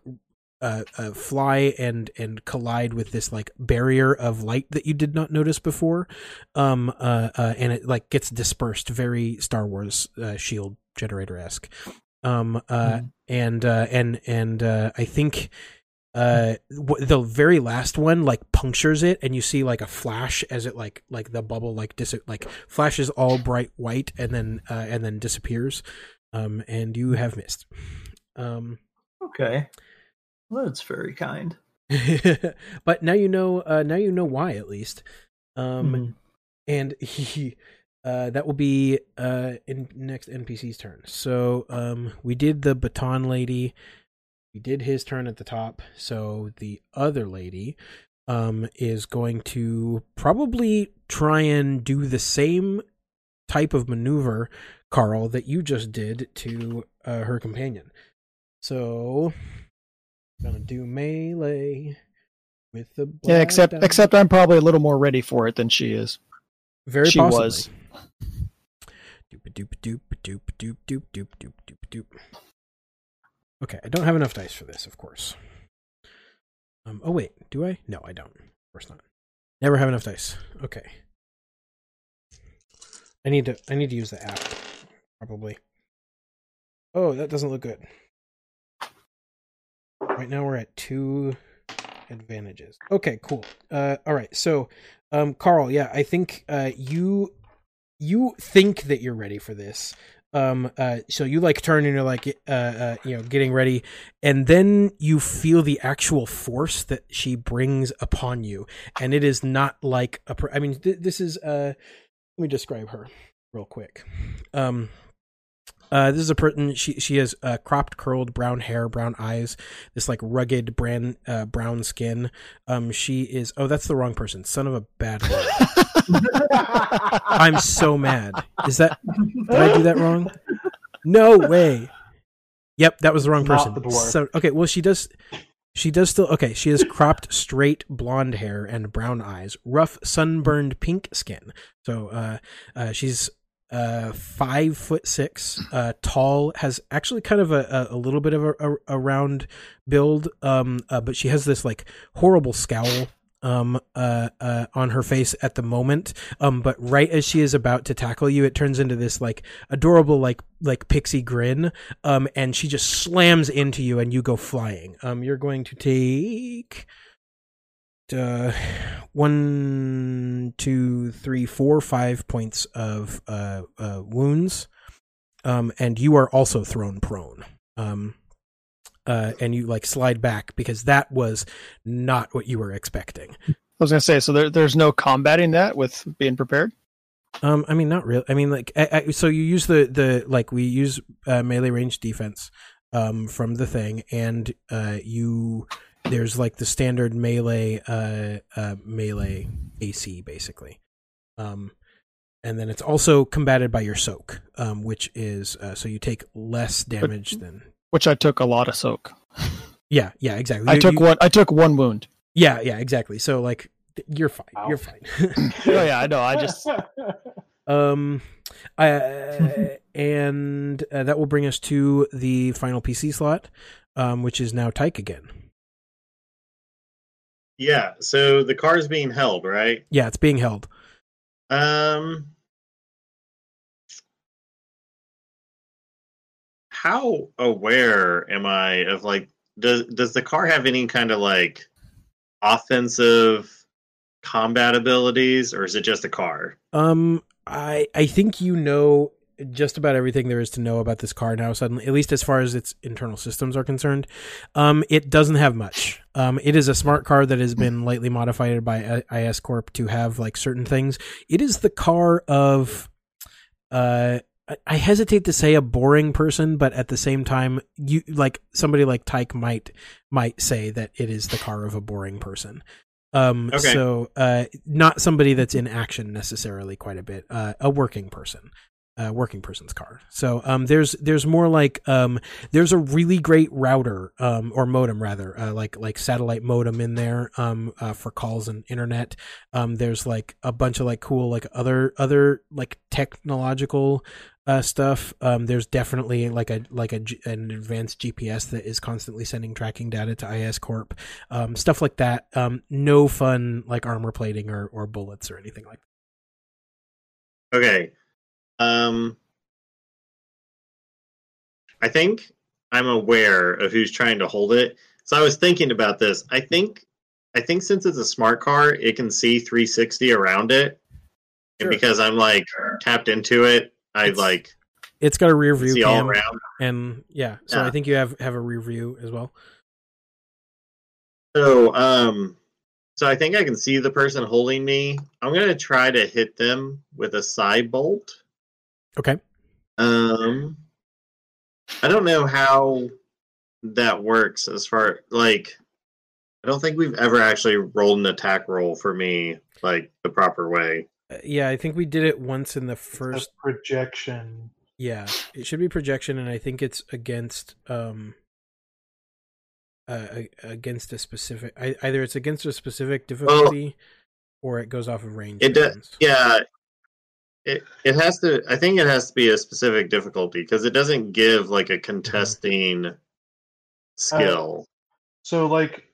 uh, uh fly and and collide with this like barrier of light that you did not notice before. Um uh, uh and it like gets dispersed. Very Star Wars uh, shield generator esque um uh Mhm. and uh and and uh I think uh the very last one like punctures it and you see like a flash as it like like the bubble like dis like flashes all bright white and then uh and then disappears. Um and you have missed. Um Okay. Well, that's very kind. but now you know uh now you know why at least. Um Mhm. and he uh that will be uh in next npc's turn. So um we did the baton lady. We did his turn at the top. So the other lady um is going to probably try and do the same type of maneuver carl that you just did to uh, her companion. So gonna do melee with the Yeah, except die. except I'm probably a little more ready for it than she is. Very She possibly. was. Doop doop doop doop doop doop doop doop doop doop. Okay, I don't have enough dice for this, of course. Um. Oh wait, do I? No, I don't. Of course not. Never have enough dice. Okay. I need to. I need to use the app. Probably. Oh, that doesn't look good. Right now we're at two advantages. Okay, cool. Uh, all right. So, um, Carl, yeah, I think uh, you you think that you're ready for this. Um, uh, so you like turn and you're like, uh, uh, you know, getting ready, and then you feel the actual force that she brings upon you, and it is not like a. Per- I mean, th- this is. Uh, let me describe her real quick. Um, uh, this is a person. She she has uh, cropped, curled brown hair, brown eyes, this like rugged brand uh, brown skin. Um, she is. Oh, that's the wrong person. Son of a bad. I'm so mad. Is that did I do that wrong? No way. Yep, that was the wrong Not person. the. So okay, well she does she does still okay, she has cropped straight blonde hair and brown eyes, rough sunburned pink skin. So uh uh she's uh five foot six, uh tall, has actually kind of a, a, a little bit of a, a, a round build, um uh, but she has this like horrible scowl um uh uh on her face at the moment. Um but right as she is about to tackle you it turns into this like adorable like like pixie grin um and she just slams into you and you go flying. Um you're going to take uh one two three four five points of uh uh wounds um and you are also thrown prone um uh and you like slide back because that was not what you were expecting I was gonna say, so there, there's no combating that with being prepared. Um, I mean, not really. I mean, like, I, I, so you use the the like we use uh, melee range defense, um, from the thing, and uh, you there's like the standard melee uh uh melee AC basically, um, and then it's also combated by your soak, um, which is uh, so you take less damage than Which I took a lot of soak. yeah yeah exactly. I You- took you- one. I took one wound. yeah yeah exactly. So like you're fine. Ow. You're fine. Oh yeah, I know. I just Um, uh, and uh, that will bring us to the final PC slot, um, which is now Tyke again. Yeah. So the car is being held, right? Yeah, it's being held. Um, how aware am I of like does does the car have any kind of like offensive combat abilities, or is it just a car? Um, I I think you know just about everything there is to know about this car now. Suddenly, at least as far as its internal systems are concerned, um, it doesn't have much. Um, it is a smart car that has been lightly modified by IS Corp to have like certain things. It is the car of, uh. I- hesitate to say a boring person, but at the same time, you like somebody like Tyke might might say that it is the car of a boring person. Um, Okay. so uh, not somebody that's in action necessarily quite a bit. Uh, a working person, a working person's car. So um, there's there's more like um, there's a really great router um, or modem rather, uh, like like satellite modem in there um, uh, for calls and internet. Um, there's like a bunch of like cool like other other like technological uh, stuff. Um, there's definitely like a like a an advanced GPS that is constantly sending tracking data to IS Corp. Um, stuff like that. Um, no fun like armor plating or or bullets or anything like. Okay. Um, I think I'm aware of who's trying to hold it. So I was thinking about this. I think I think since it's a smart car, it can see 360 around it. Sure. And because I'm like tapped into it, I It's- like It's got a rear view see all around. and yeah, so I think you have have a rear view as well. So, um, so I think I can see the person holding me. I'm gonna try to hit them with a side bolt. Okay. Um, I don't know how that works as far like. I don't think we've ever actually rolled an attack roll for me like the proper way. Uh, yeah, I think we did it once in the First first. projection. Yeah, it should be projection, and I think it's against um. Uh, against a specific, either it's against a specific difficulty, or it goes off of range. It does, depends. yeah. It it has to. I think it has to be a specific difficulty because it doesn't give like a contesting skill. So, like,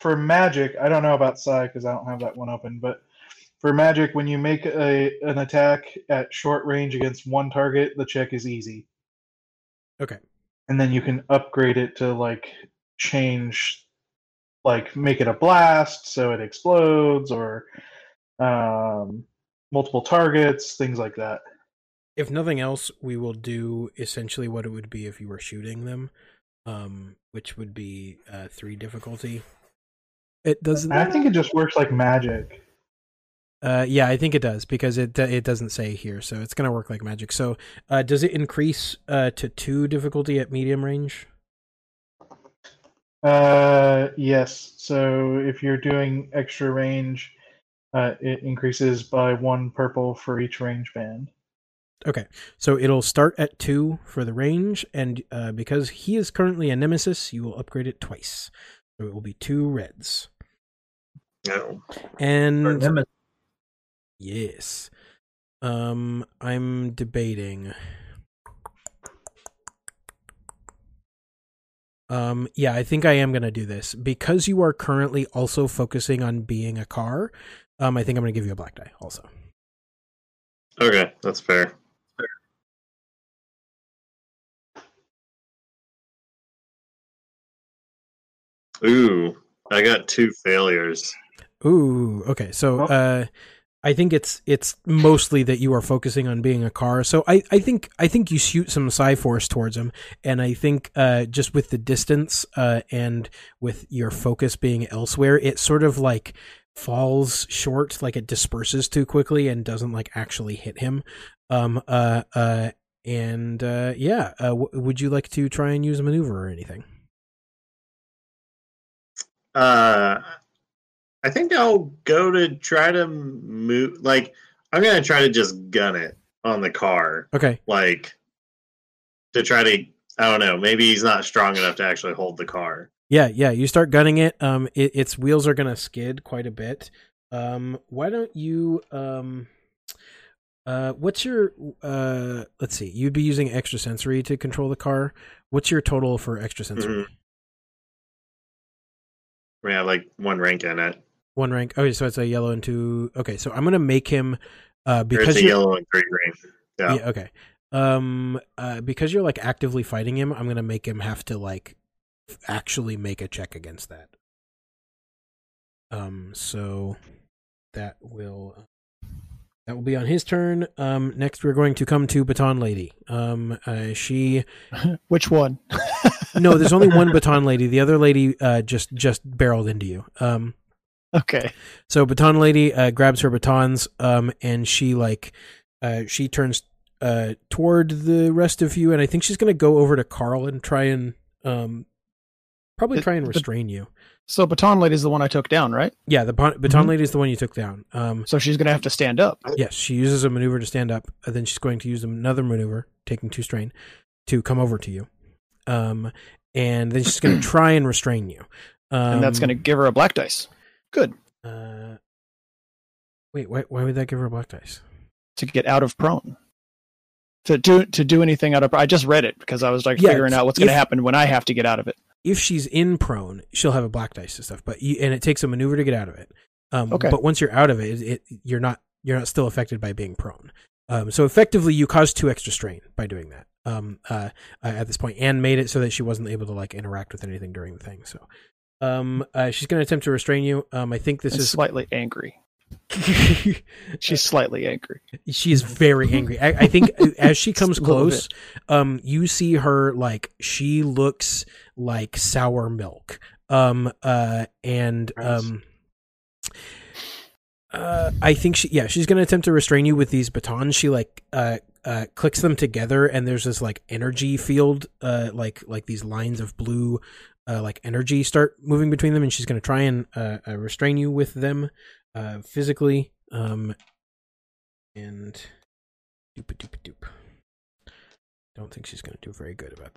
for magic, I don't know about psi because I don't have that one open, but for magic, when you make a an attack at short range against one target, the check is easy. Okay. And then you can upgrade it to like change, like make it a blast so it explodes, or um, multiple targets, things like that. if nothing else, we will do essentially what it would be if you were shooting them, um, which would be uh, three difficulty. It doesn't. I think it just works like magic. Uh, yeah, I think it does because it it doesn't say here, so it's gonna work like magic. So, uh, does it increase uh, to two difficulty at medium range? Uh, yes. So if you're doing extra range, uh, it increases by one purple for each range band. Okay, so it'll start at two for the range, and uh, because he is currently a nemesis, you will upgrade it twice. So it will be two reds. No. And Yes. Um, I'm debating. Um, yeah, I think I am gonna do this because you are currently also focusing on being a car. Um, I think I'm gonna give you a black die also. Okay, that's fair. Ooh, I got two failures. Ooh, okay. So, uh, I think it's it's mostly that you are focusing on being a car. So I, I think I think you shoot some psi force towards him, and I think uh, just with the distance uh, and with your focus being elsewhere, it sort of like falls short, like it disperses too quickly and doesn't like actually hit him. Um. Uh. Uh. And uh, yeah, uh, w- would you like to try and use a maneuver or anything? Uh, I think I'll go to try to move. Like, I'm gonna try to just gun it on the car, Okay. like to try to. I don't know. Maybe he's not strong enough to actually hold the car. Yeah, yeah. You start gunning it. Um, it, its wheels are gonna skid quite a bit. Um, why don't you um, uh, what's your uh? Let's see. You'd be using extra sensory to control the car. What's your total for extra sensory? We have like one rank in it. One rank. Okay, so it's a yellow and two. Okay, so I'm gonna make him uh because you're yellow and three green. Yeah. yeah. okay. Um, uh, because you're like actively fighting him, I'm gonna make him have to like actually make a check against that. Um, so that will that will be on his turn. Um, next we're going to come to Baton Lady. Um, uh, she Which one? no, there's only one Baton Lady. The other lady uh just just barreled into you. Um. Okay. So baton lady uh, grabs her batons, um, and she like, uh, she turns uh toward the rest of you, and I think she's gonna go over to Carl and try and um, probably The- try and restrain you. So Baton Lady is the one I took down, right? Yeah, the baton, baton Mhm. lady is the one you took down. Um, So she's gonna have to stand up. yes, she uses a maneuver to stand up, and then she's going to use another maneuver, taking two strain, to come over to you. Um, and then she's gonna try and restrain you. Um, and that's gonna give her a black dice. Good. Uh, wait, why, why would that give her a black dice? To get out of prone. To do to do anything out of I just read it because I was like Yeah, figuring out what's gonna happen when I have to get out of it. If she's in prone, she'll have a black dice and stuff. But you, and it takes a maneuver to get out of it. Um, Okay. But once you're out of it, it, you're not you're not still affected by being prone. Um, so effectively, you caused two extra strain by doing that. Um, uh, uh, at this point, and made it so that she wasn't able to like interact with anything during the thing. So, um, uh, she's going to attempt to restrain you. Um, I think this is slightly angry. She's slightly angry. she is very angry. I, I think as she comes Just a little close, um, you see her like she looks like sour milk. Um, uh, and um, uh, I think she, yeah, she's gonna attempt to restrain you with these batons. She like uh, uh, clicks them together, and there's this like energy field, uh, like like these lines of blue, uh, like energy start moving between them, and she's gonna try and uh, uh restrain you with them, uh, physically. Um, and doop doop doop. Don't think she's gonna do very good about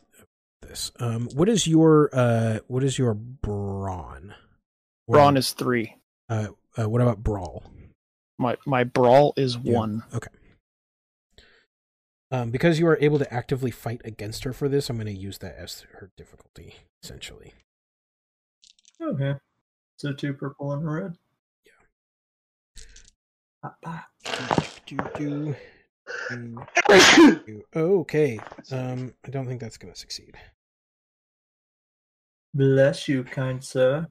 this. Um, what is your uh, what is your brawn? Or, Brawn is three. Uh, uh, what about brawl? My my brawl is Yeah. one. Okay. Um, because you are able to actively fight against her for this, I'm going to use that as her difficulty, essentially. Okay. So two purple and red. Okay. Um, I don't think that's going to succeed. Bless you, kind sir.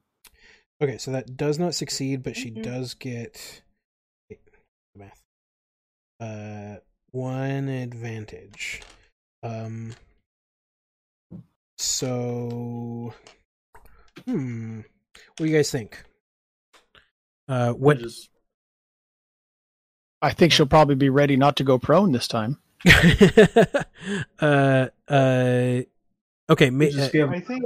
Okay, so that does not succeed, but she does get math. Uh, one advantage. Um. So, hmm. What do you guys think? Uh, what? Just, I think she'll probably be ready not to go prone this time. uh, uh. Okay, ma- you just give I think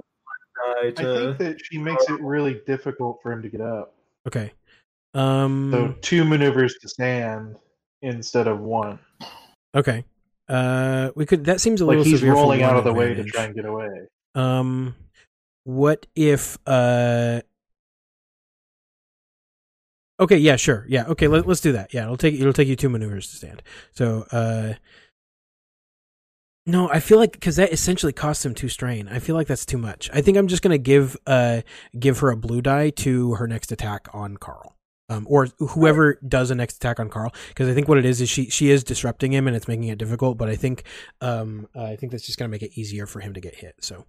die I think that she makes it really difficult for him to get up. okay. Um. So two maneuvers to stand instead of one. Okay. Uh, we could. That seems a Like little he's rolling out of the way to try and get away. Um, what if uh? Okay, yeah, sure, yeah, okay. Let, let's do that. Yeah, it'll take it'll take you two maneuvers to stand. So, uh, no, I feel like because that essentially costs him two strain. I feel like that's too much. I think I'm just gonna give uh give her a blue die to her next attack on Carl. Um, or whoever does a next attack on Carl, because I think what it is is she she is disrupting him and it's making it difficult. But I think um I think that's just gonna make it easier for him to get hit. So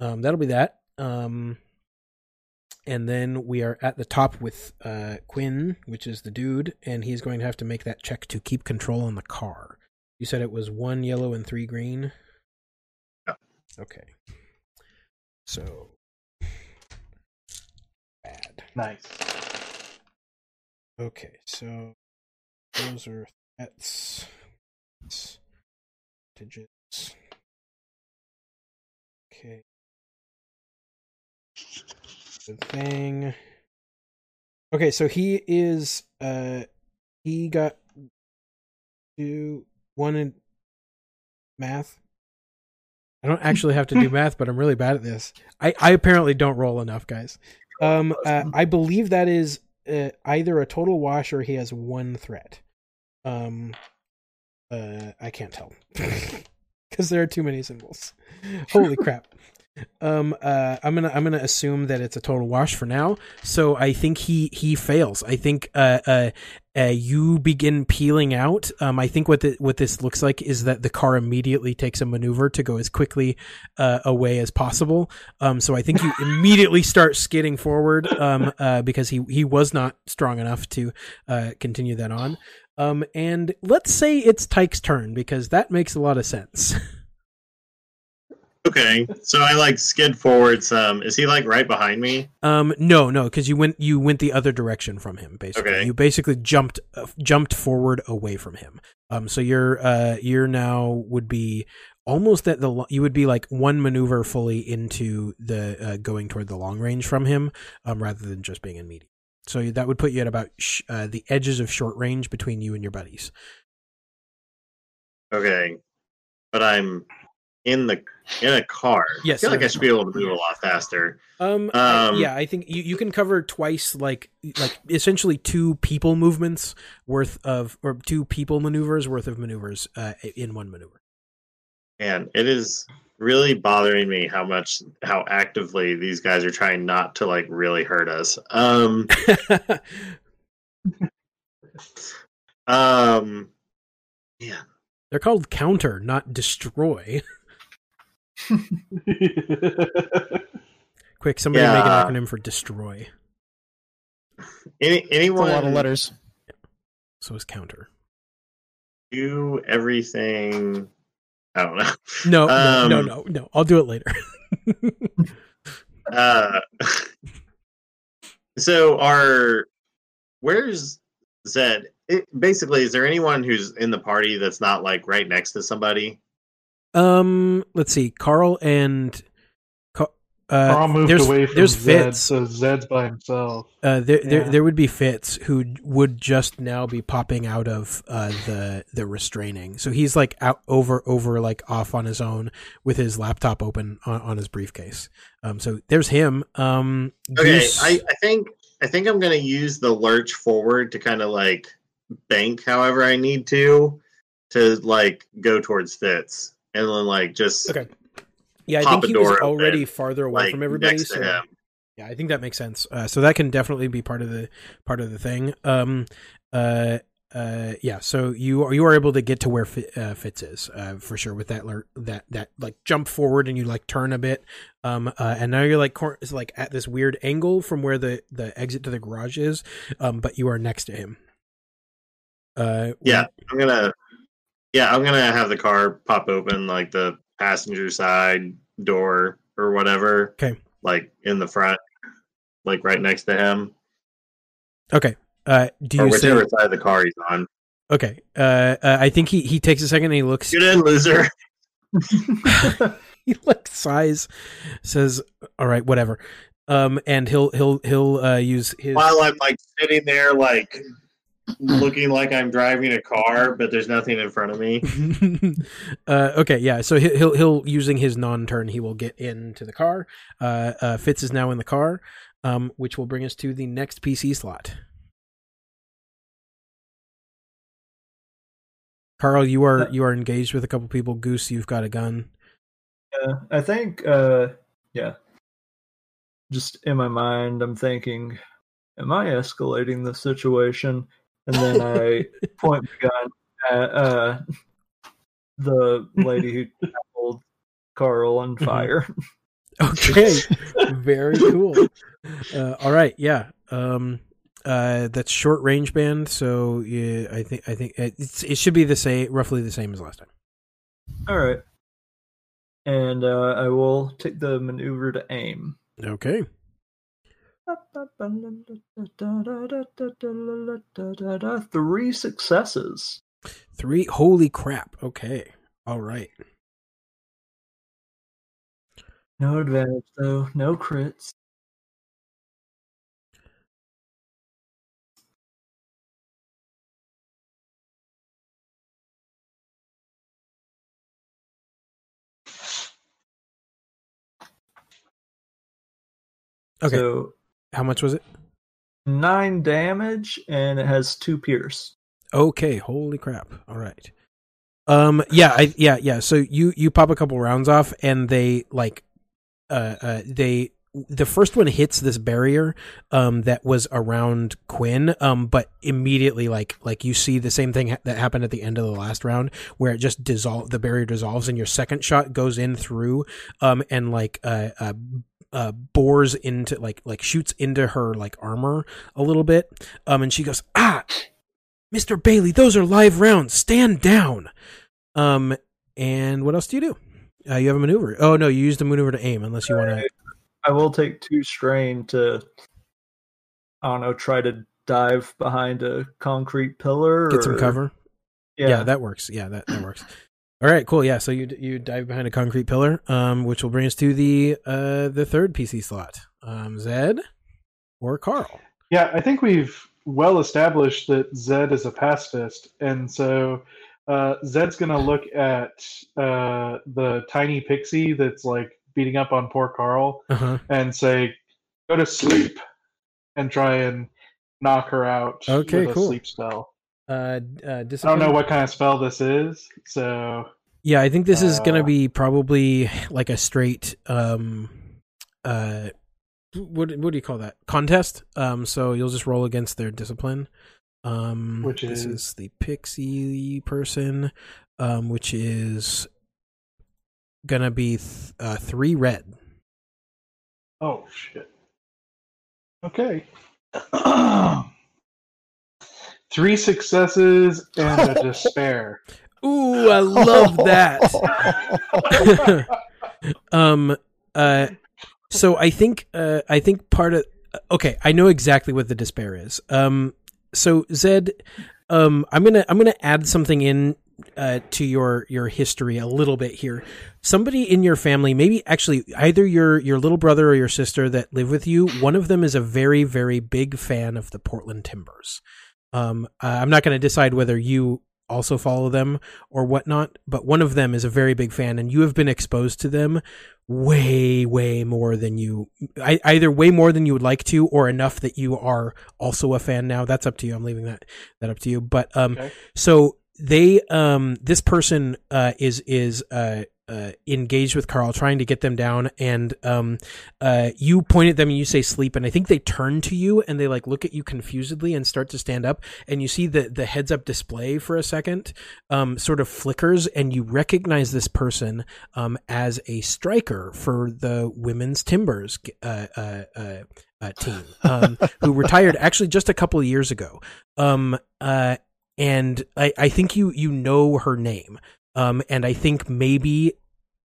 um, that'll be that. Um, and then we are at the top with uh, Quinn, which is the dude, and he's going to have to make that check to keep control on the car. You said it was one yellow and three green? Yeah. Okay. So. Bad. Nice. Okay, so those are threats. Digits. Okay. Thing. Okay, so he is uh he got two one in math. I don't actually have to do math, but I'm really bad at this. I, I apparently don't roll enough, guys. Um, uh, I believe that is uh, either a total wash or he has one threat. Um, uh, I can't tell because there are too many symbols. Holy crap! Um uh i'm gonna i'm gonna assume that it's a total wash for now. So i think he he fails. I think uh uh, uh you begin peeling out. Um i think what the, what this looks like is that the car immediately takes a maneuver to go as quickly uh away as possible. Um so i think you immediately start skidding forward um uh because he he was not strong enough to uh continue that on. Um and let's say it's tyke's turn because that makes a lot of sense Okay, so I like skid forward some. Is he like right behind me? Um, no, no, because you went you went the other direction from him. Basically, Okay. you basically jumped uh, jumped forward away from him. Um, so you're uh you're now would be almost at the lo- you would be like one maneuver fully into the uh, going toward the long range from him, um, rather than just being in medium. So that would put you at about sh- uh, the edges of short range between you and your buddies. Okay, but I'm in the in a car. Yes, I feel like I should be able to move a lot faster. Um, I- Um, yeah, I think you, you can cover twice, like like essentially two people movements worth of, or two people maneuvers worth of maneuvers uh, in one maneuver. And it is really bothering me how much how actively these guys are trying not to like really hurt us. Um, um, yeah. They're called counter, not destroy. Quick, somebody make an acronym for destroy. Any It's a anyone lot of letters. So is counter. do everything? I don't know. No, no, Um, no, no, no. I'll do it later. Uh, so are where's Zed? It, basically, is there anyone who's in the party that's not like right next to somebody? Um, let's see. Carl and uh, Carl moved there's, away from there's Zed, Fitz. so Zed's by himself. Uh, there, there, there would be Fitz who would just now be popping out of uh, the the restraining. So he's like out over over like off on his own with his laptop open on, on his briefcase. Um, so there's him. Um, Okay, Goose- I, I think I think I'm gonna use the lurch forward to kind of like bank however I need to to like go towards Fitz and then like just okay. Yeah, I think he was already farther away like from everybody. So yeah, I think that makes sense. Uh, so that can definitely be part of the part of the thing. Um, uh, uh, yeah. So you are you are able to get to where uh, Fitz is uh, for sure with that ler- that that like jump forward and you like turn a bit. Um, uh, and now you're like cor- it's like at this weird angle from where the the exit to the garage is. Um, but you are next to him. Uh, Yeah, I'm gonna. Yeah, I'm gonna have the car pop open, like the passenger side door or whatever. Okay. Like in the front, like right next to him, Okay. Uh, do or you say whichever side of the car he's on. okay? Uh, uh, I think he he takes a second and he looks. Get in, loser. he like sighs, says, "All right, whatever." Um, and he'll he'll he'll uh, use his. While I'm like sitting there, like looking like I'm driving a car, but there's nothing in front of me. uh, okay, yeah. So he- he'll he'll using his non-turn, he will get into the car. Uh, uh, Fitz is now in the car, um, which will bring us to the next PC slot. Carl, you are you are engaged with a couple people. Goose, you've got a gun. Yeah, I think, uh, yeah. Just in my mind, I'm thinking, am I escalating the situation? And then I point the gun at uh, the lady who tackled Carl on Mhm. fire. Okay, very cool. Uh, all right, yeah. Um, uh, that's short range band, so yeah, I think I think it's, it should be the same, roughly the same as last time. All right. And uh, I will take the maneuver to aim. Okay. Three successes. Three. Holy crap. Okay. All right. No advantage though. No crits. Okay. So How much was it? nine damage, and it has two pierce. Okay. Holy crap. All right. Um. Yeah. I. Yeah. Yeah. So you you pop a couple rounds off, and they like, uh, uh, they the first one hits this barrier um, that was around Quinn, um, but immediately, like like you see the same thing ha- that happened at the end of the last round, where it just dissolve the barrier dissolves, and your second shot goes in through, um, and like uh, uh, uh, bores into like like shoots into her like armor a little bit, um, and she goes ah, Mister Bailey, those are live rounds. Stand down. Um, and what else do you do? Uh, you have a maneuver. Oh no, you used a maneuver to aim, unless you want to. I will take two strain to, I don't know, try to dive behind a concrete pillar. Get some cover. Yeah, Yeah. that works. Yeah, that, that works. All right, cool. Yeah, so you you dive behind a concrete pillar, um, which will bring us to the uh the third PC slot. Um, Zed or Carl. Yeah, I think we've well established that Zed is a pacifist, and so uh, Zed's gonna look at uh, the tiny pixie that's like beating up on poor Carl Uh huh. and say, "Go to sleep," and try and knock her out Okay, with cool. a sleep spell. Uh, uh, I don't know what kind of spell this is, so Yeah, I think this is gonna Uh, be probably like a straight um uh what what do you call that contest? Um, so you'll just roll against their discipline. Um, Which this is? is the pixie person, um, which is gonna be th- uh, three red. oh shit. Okay. Three successes and a despair. Ooh, I love that. um uh so i think uh i think part of okay i know exactly what the despair is um so zed um i'm gonna i'm gonna add something in uh to your your history a little bit here somebody in your family maybe actually either your your little brother or your sister that live with you one of them is a very very big fan of the portland timbers um i'm not going to decide whether you also follow them or whatnot, but one of them is a very big fan, and you have been exposed to them way, way more than you, I, either way more than you would like to, or enough that you are also a fan now. That's up to you. I'm leaving that that up to you. But um, Okay. so they um, this person uh is is uh. Uh, engaged with Carl, trying to get them down, and um, uh, you point at them and you say "sleep," and I think they turn to you and they like look at you confusedly and start to stand up, and you see the the heads up display for a second, um, sort of flickers, and you recognize this person um, as a striker for the women's timbers uh, uh, uh, uh, team, um, who retired actually just a couple of years ago. Um, uh, and I, I think you you know her name. Um, and I think maybe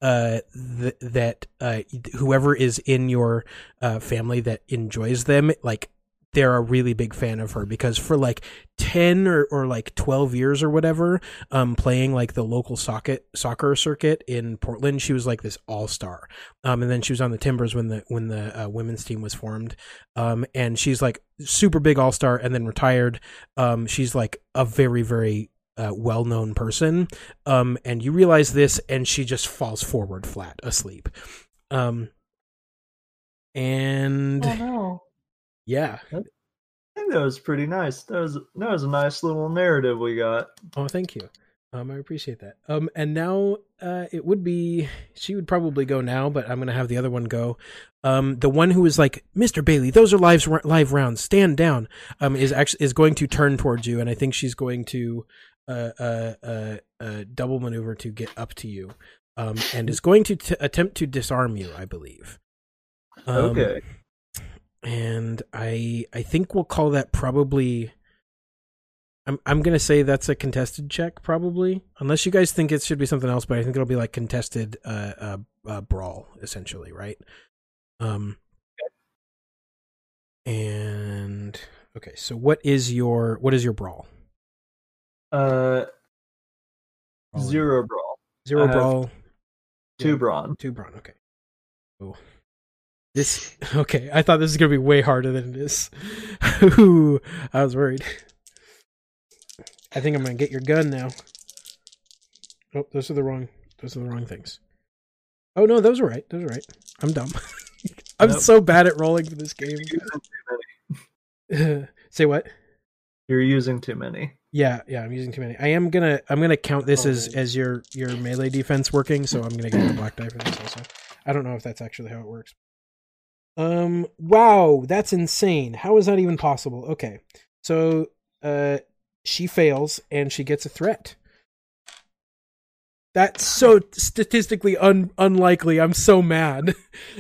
uh th- that uh whoever is in your uh family that enjoys them like they're a really big fan of her because for like 10 or, or like 12 years or whatever um playing like the local socket soccer circuit in Portland she was like this all-star. Um and then she was on the Timbers when the when the uh, women's team was formed. Um and she's like super big all-star and then retired. Um she's like a very very uh, well-known person um and you realize this and she just falls forward flat asleep um and Oh no. yeah I think that was pretty nice. That was that was a nice little narrative we got. Oh, thank you. Um, I appreciate that. Um, and now, uh, it would be she would probably go now, but I'm gonna have the other one go. Um, the one who is like, Mister Bailey, those are live live rounds. Stand down. Um, is actually is going to turn towards you, and I think she's going to uh uh, uh double maneuver to get up to you. Um, and is going to t- attempt to disarm you, I believe. Um, okay. and I I think we'll call that probably. I'm I'm gonna say that's a contested check probably, unless you guys think it should be something else. But I think it'll be like contested uh, uh, uh brawl essentially, right? Um. And okay, so what is your what is your brawl? Uh, Brawling. zero brawl, Zero I brawl, two Yeah. brawn. two brawn. Okay. Oh. This okay. I thought this was gonna be way harder than it is. Ooh, I was worried. I think I'm gonna get your gun now. Oh, those are the wrong. Those are the wrong things. Oh no, those are right. Those are right. I'm dumb. I'm Nope. so bad at rolling for this game. Say what? You're using too many. Yeah, yeah, I'm using too many. I am gonna I'm gonna count this as Oh. as your your melee defense working, so I'm gonna get the black die for this also. I don't know if that's actually how it works. Um wow, that's insane. How is that even possible? Okay. So uh she fails and she gets a threat. That's so statistically un- unlikely. I'm so mad.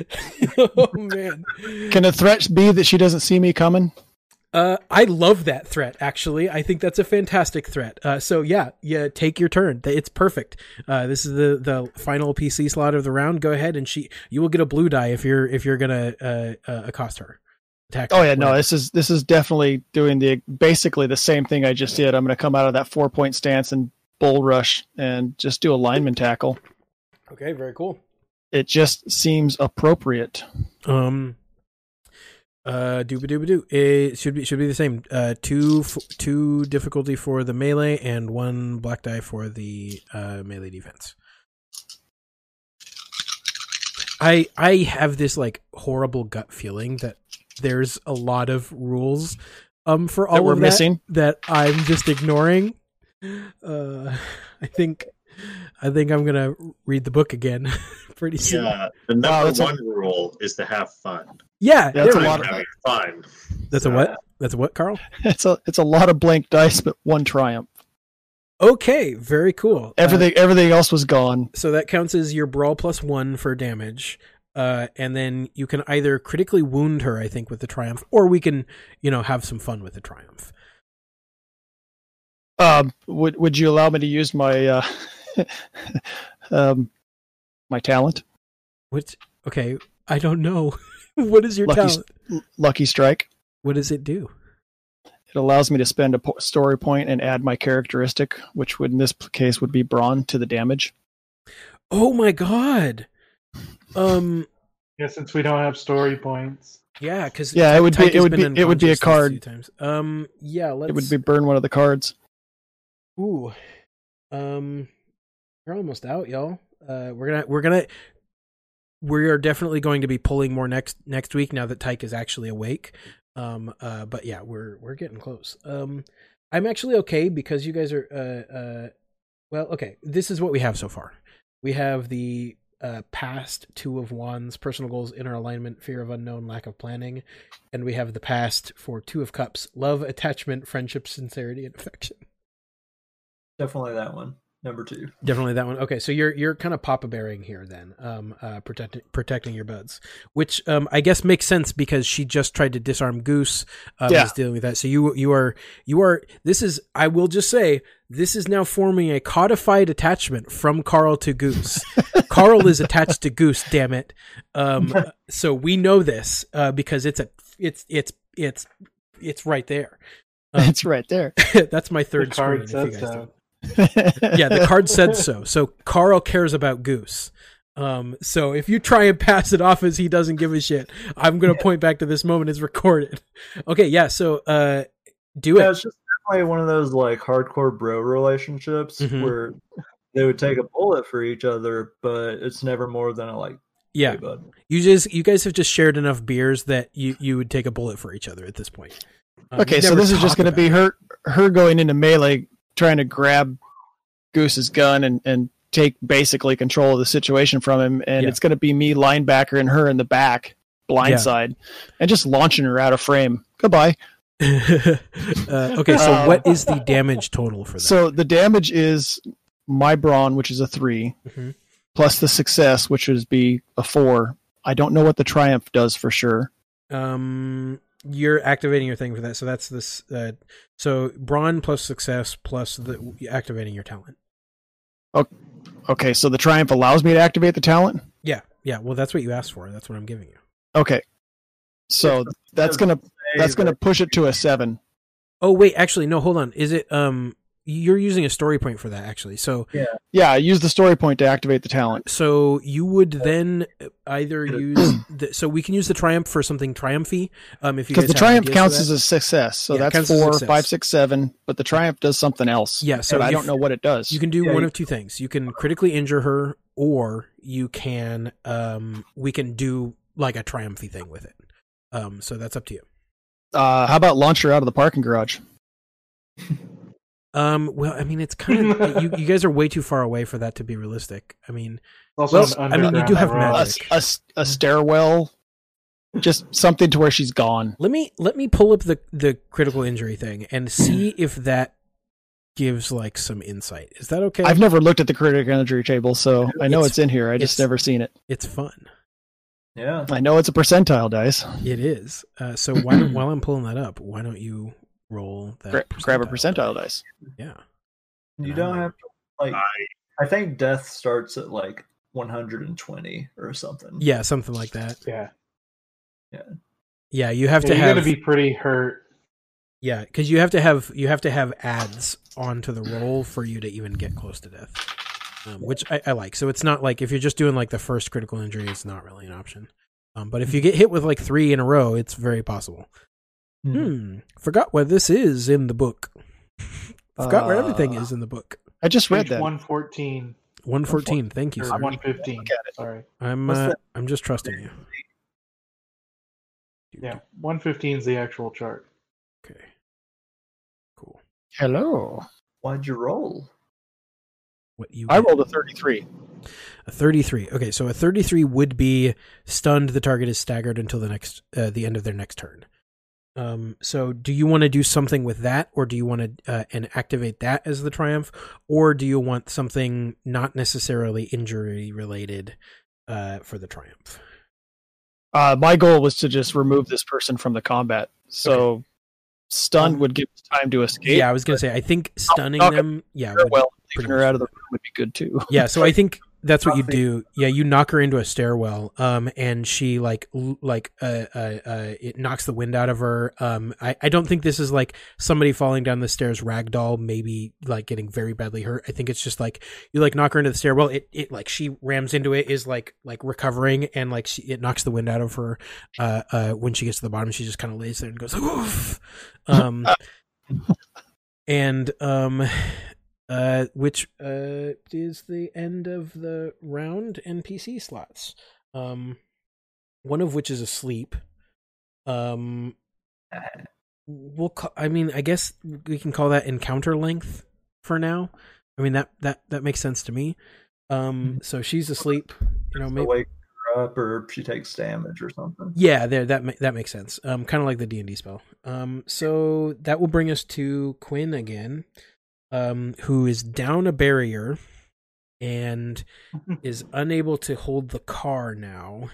oh man. Can a threat be that she doesn't see me coming? Uh, I love that threat. Actually, I think that's a fantastic threat. Uh, so yeah, yeah, take your turn. It's perfect. Uh, this is the the final PC slot of the round. Go ahead and she, you will get a blue die if you're if you're gonna uh, uh accost her. Attack. Oh her. yeah, no, this is this is definitely doing the basically the same thing I just did. I'm going to come out of that four point stance and bull rush and just do a lineman tackle. Okay, very cool. It just seems appropriate. Um. Uh, dooba dooba doo. It should be should be the same. Uh, two f- two difficulty for the melee and one black die for the uh melee defense. I I have this like horrible gut feeling that there's a lot of rules um for all That we're of that missing. that I'm just ignoring. Uh, I think I think I'm gonna read the book again pretty soon. Yeah, the number Wow, that's a- one rule is to have fun. Yeah, That's there a we lot of- having fun. That's a what? That's a what, Carl? It's a it's a lot of blank dice, but one triumph. Okay, very cool. Uh, Everything everything else was gone. so that counts as your brawl plus one for damage. Uh, and then you can either critically wound her, I think, with the triumph, or we can, you know, have some fun with the triumph. Um, would would you allow me to use my uh, um, my talent, What? Okay, I don't know. what is your Lucky talent? Lucky Strike? What does it do? It allows me to spend a po- story point and add my characteristic, which would in this case would be brawn to the damage. Oh my god. Um. Yeah, since we don't have story points. Yeah, because Yeah, it would be- it would be- it would be a card. Times. Um. Yeah. Let's. It would be burn one of the cards. Ooh. Um we're almost out, y'all. Uh we're gonna we're gonna we are definitely going to be pulling more next next week now that Tyke is actually awake. Um uh but yeah, we're we're getting close. Um I'm actually okay because you guys are uh uh well, okay. This is what we have so far. We have the uh past two of wands, personal goals, inner alignment, fear of unknown, lack of planning, and we have the past for two of cups, love, attachment, friendship, sincerity, and affection. Definitely that one. Number two. Definitely that one. Okay, so you're you're kind of papa bearing here then, um, uh, protecting protecting your buds, which um, I guess makes sense because she just tried to disarm Goose. Um, Yeah. is dealing with that. So you you are you are. This is I will just say this is now forming a codified attachment from Carl to Goose. Carl is attached to Goose. Damn it. Um, so we know this uh, because it's a it's it's it's it's right there. Um, it's right there. That's my third The screen. card if said you guys so. Don't yeah, the card said so. So Carl cares about Goose. Um, so if you try and pass it off as he doesn't give a shit, I'm gonna point back to this moment as recorded. Okay, yeah. So uh, do Yeah, it. it's just definitely one of those like hardcore bro relationships Mhm. where they would take a bullet for each other, but it's never more than a like, Yeah, hey, you just you guys have just shared enough beers that you you would take a bullet for each other at this point. Um, okay, so this is just going to be her her going into melee, trying to grab Goose's gun and and take basically control of the situation from him, and Yeah. it's going to be me linebacker and her in the back, blindside, and just launching her out of frame. Goodbye. uh, okay, so Uh, what is the damage total for that? So the damage is my brawn, which is a 3 Mhm. plus the success, which would be a four. I don't know what the triumph does for sure. um, you're activating your thing for that. So that's this. Uh, so brawn plus success plus the activating your talent. Okay, so the triumph allows me to activate the talent. Yeah, yeah. Well, that's what you asked for. That's what I'm giving you. Okay, so that's gonna that's gonna push it to a seven. Oh wait, actually, no. Hold on. Is it um? You're using a story point for that actually. So Yeah, I use the story point to activate the talent. so you would then either use the, so we can use the triumph for something triumphy. Um, if you Because the triumph counts as a success, so Yeah, that's counts as a four, success. five, six, seven. But the triumph does something else. yeah. So but I don't know what it does. You can do Yeah, one you- of two things. You can critically injure her, or you can um we can do like a triumphy thing with it. Um, so that's up to you. uh, how about launch her out of the parking garage? Um, well, I mean, it's kind of you, you guys are way too far away for that to be realistic. I mean, Also Well, I mean, you do have underground A, magic. a, a stairwell, just something to where she's gone. let me let me pull up the the critical injury thing and see if that gives like some insight. Is that okay? I've never looked at the critical injury table, so I know It's- it's, in here. I just never seen it. it's fun. Yeah. I know it's a percentile dice. It is. Uh, so why while I'm pulling that up, why don't you roll that? Gra- grab a percentile dice. Yeah. You don't have to like. I, I think death starts at like 120 or something. Yeah, something like that. yeah. Yeah, Yeah, you have Yeah, to you have gotta be pretty hurt. yeah, because you have to have you have to have ads onto the roll for you to even get close to death, um, which I, I like. So it's not like if you're just doing like the first critical injury, it's not really an option. Um, but if you get hit with like three in a row, it's very possible. Hmm. Hmm. Forgot where this is in the book. Forgot where everything Uh, is in the book. I just read Page that. 114 One fourteen. Thank you, or sir. 115. Look at it. Sorry. I'm What's uh, that? I'm just trusting you. Yeah, 115 is the actual chart. Okay. Cool. Hello. Why'd you roll? What you? I get. rolled a 33. A 33. Okay, so a 33 would be stunned. The target is staggered until the next, uh, the end of their next turn. Um, so do you want to do something with that, or do you want to uh, and activate that as the triumph, or do you want something not necessarily injury related uh, for the triumph? Uh, my goal was to just remove this person from the combat. So stun Um, would give us time to escape. Yeah, I was gonna say. I think stunning them. Yeah, would- well, leaving her out of the room would be good too. yeah. So I think that's what you do. Yeah, you knock her into a stairwell, um, and she like l- like uh, uh, uh it knocks the wind out of her. Um, I I don't think this is like somebody falling down the stairs ragdoll, maybe like getting very badly hurt. I think it's just like you like knock her into the stairwell. It it like she rams into it, is like like recovering, and like she it knocks the wind out of her. Uh, uh, when she gets to the bottom, she just kind of lays there and goes, Oof. um, and um uh, which uh, is the end of the round NPC slots. Um, one of which is asleep. Um, we'll. Call, I mean, I guess we can call that encounter length for now. I mean that that that makes sense to me. Um, so she's asleep. You know, maybe. wake her up, or she takes damage or something. Yeah, there that ma- that makes sense. Um, kind of like the D and D spell. Um, so that will bring us to Quinn again, um, who is down a barrier, and is unable to hold the car now.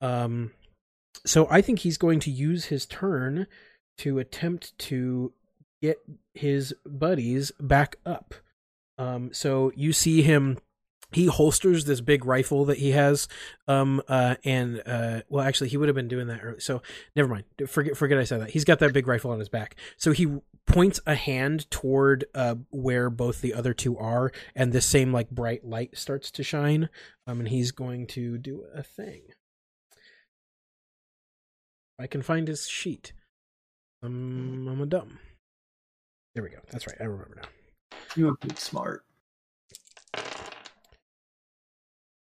Um, so I think he's going to use his turn to attempt to get his buddies back up. Um, so you see him. He holsters this big rifle that he has, um, uh, and uh, well, actually, he would have been doing that early. So never mind. Forget, forget I said that. He's got that big rifle on his back. So he points a hand toward uh where both the other two are, and this same like bright light starts to shine. Um, and he's going to do a thing. I can find his sheet. Um, I'm a dumb. There we go. That's right. I remember now. You would be smart.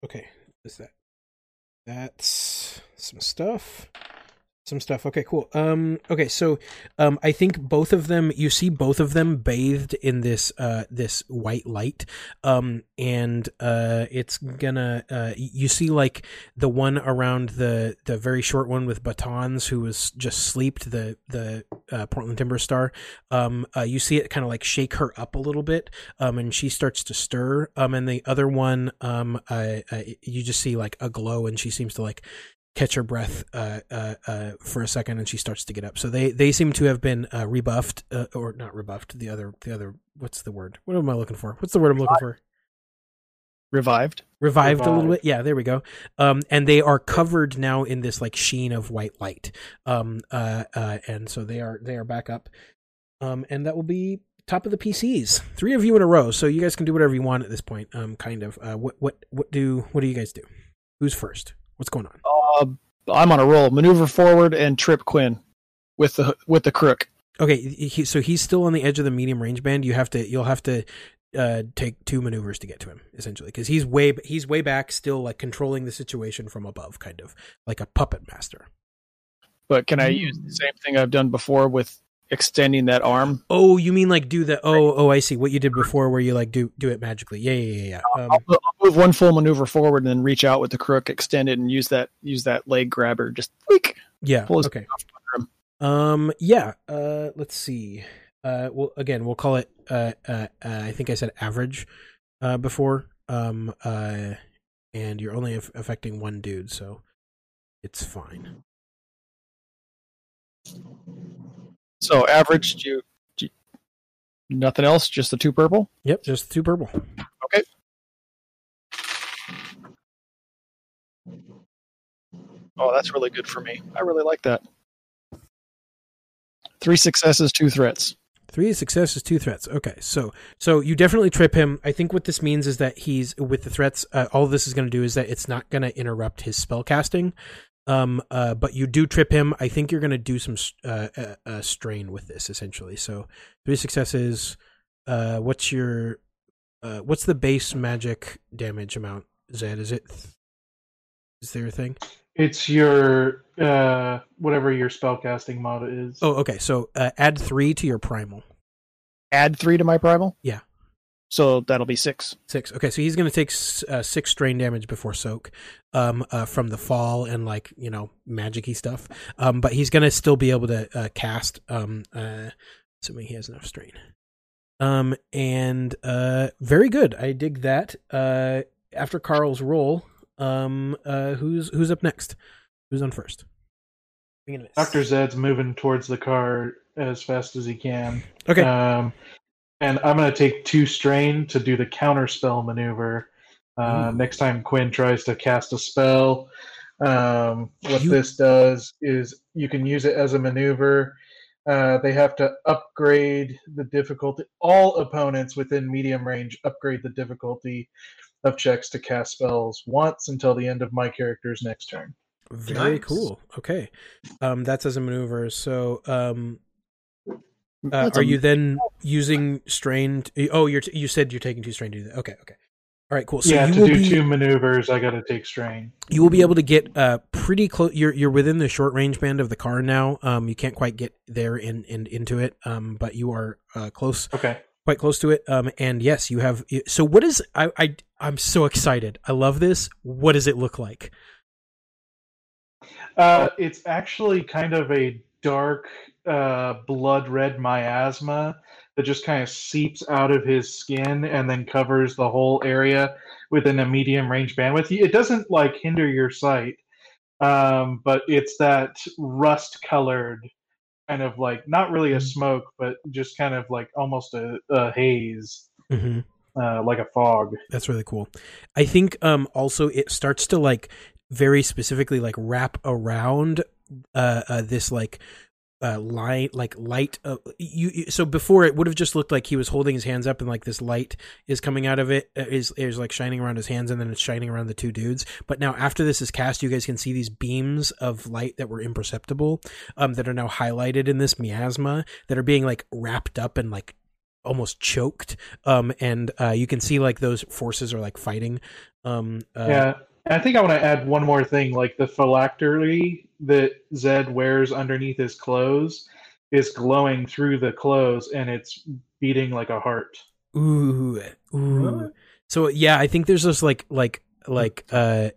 Okay, is that that's some stuff. Some stuff. Okay, cool. Um okay, so um I think both of them you see both of them bathed in this uh this white light. Um and uh it's gonna uh you see like the one around the the very short one with batons who was just sleeped the the uh, Portland Timber Star. Um uh you see it kind of like shake her up a little bit um, and she starts to stir. Um, and the other one, um, uh, uh, you just see like a glow, and she seems to like catch her breath uh, uh, uh, for a second, and she starts to get up. So they they seem to have been uh, rebuffed, uh, or not rebuffed. The other the other what's the word? What am I looking for? What's the word I'm looking for? Revived. Revived, a little bit. Yeah, there we go. Um, and they are covered now in this like sheen of white light. Um, uh, uh, and so they are they are back up. Um, and that will be top of the PCs. Three of you in a row, so you guys can do whatever you want at this point. Um, kind of. Uh, what what what do what do you guys do? Who's first? What's going on? Uh, I'm on a roll. Maneuver forward and trip Quinn with the with the crook. Okay, he, so he's still on the edge of the medium range band. You have to you'll have to uh, take two maneuvers to get to him essentially because he's way he's way back, still like controlling the situation from above, kind of like a puppet master. But can I Hmm. use the same thing I've done before with extending that arm. Oh, you mean like do the oh oh I see what you did before where you like do do it magically. Yeah yeah yeah yeah. Um, I'll, I'll move one full maneuver forward and then reach out with the crook, extend it, and use that use that leg grabber. Just weak. yeah. pull his- Okay. Um. Yeah. Uh. Let's see. Uh. Well, again, we'll call it. Uh. Uh. uh I think I said average. Uh. Before. Um. Uh. And you're only aff- affecting one dude, so it's fine. So average, do you, you- nothing else, just the two purple. Yep. Just two purple. Okay. Oh, that's really good for me. I really like that. Three successes, two threats. Three successes, two threats. Okay, so so you definitely trip him. I think what this means is that he's with the threats. Uh, all this is going to do is that it's not going to interrupt his spell casting. Um, uh, but you do trip him. I think you're going to do some uh, uh, uh, strain with this essentially. So three successes. Uh, what's your uh, what's the base magic damage amount? Zed, is it? Is there a thing? It's your uh whatever your spellcasting mod is. Oh, okay. So uh, add three to your primal. Add three to my primal. Yeah. So that'll be six. Six. Okay, so he's going to take s- uh, six strain damage before soak, um, uh, from the fall and like you know magicy stuff. Um, but he's going to still be able to uh, cast, um, uh, assuming he has enough strain. Um, and uh, very good. I dig that. Uh, after Carl's roll, um, uh, who's who's up next? Who's on first? Swing and a. Doctor Zed's moving towards the car as fast as he can. Okay. Um, and I'm going to take two strain to do the counter spell maneuver. Uh, Ooh. next time Quinn tries to cast a spell, um, what You- this does is you can use it as a maneuver. Uh, they have to upgrade the difficulty. All opponents within medium range upgrade the difficulty of checks to cast spells once until the end of my character's next turn. Very Nice. cool. Okay. Um, that's as a maneuver. So, um, That's are a- you then using strained? oh, you're t- you said you're taking two strain to do that. Okay, okay. All right, cool. So yeah, you to will do be two maneuvers, I got to take strain. you will be able to get uh pretty close. You're you're within the short range band of the car now. Um, you can't quite get there and and into it. Um, but you are uh close, Okay. quite close to it. Um, and yes, you have. So what is I I I'm so excited. I love this. What does it look like? Uh, it's actually kind of a dark, uh, blood red miasma that just kind of seeps out of his skin and then covers the whole area within a medium range bandwidth. It doesn't like hinder your sight, um, but it's that rust colored kind of like not really a smoke, but just kind of like almost a, a haze, Mm-hmm. uh, like a fog. That's really cool. I think um also it starts to like very specifically like wrap around uh, uh this like uh light like light uh, you, so before it would have just looked like he was holding his hands up and like this light is coming out of it uh, is is like shining around his hands and then it's shining around the two dudes but now after this is cast you guys can see these beams of light that were imperceptible um that are now highlighted in this miasma that are being like wrapped up and like almost choked um and uh you can see like those forces are like fighting um uh, yeah. And I think I want to add one more thing. Like the phylactery that Zed wears underneath his clothes is glowing through the clothes and it's beating like a heart. ooh ooh What? so yeah i think there's this like like like uh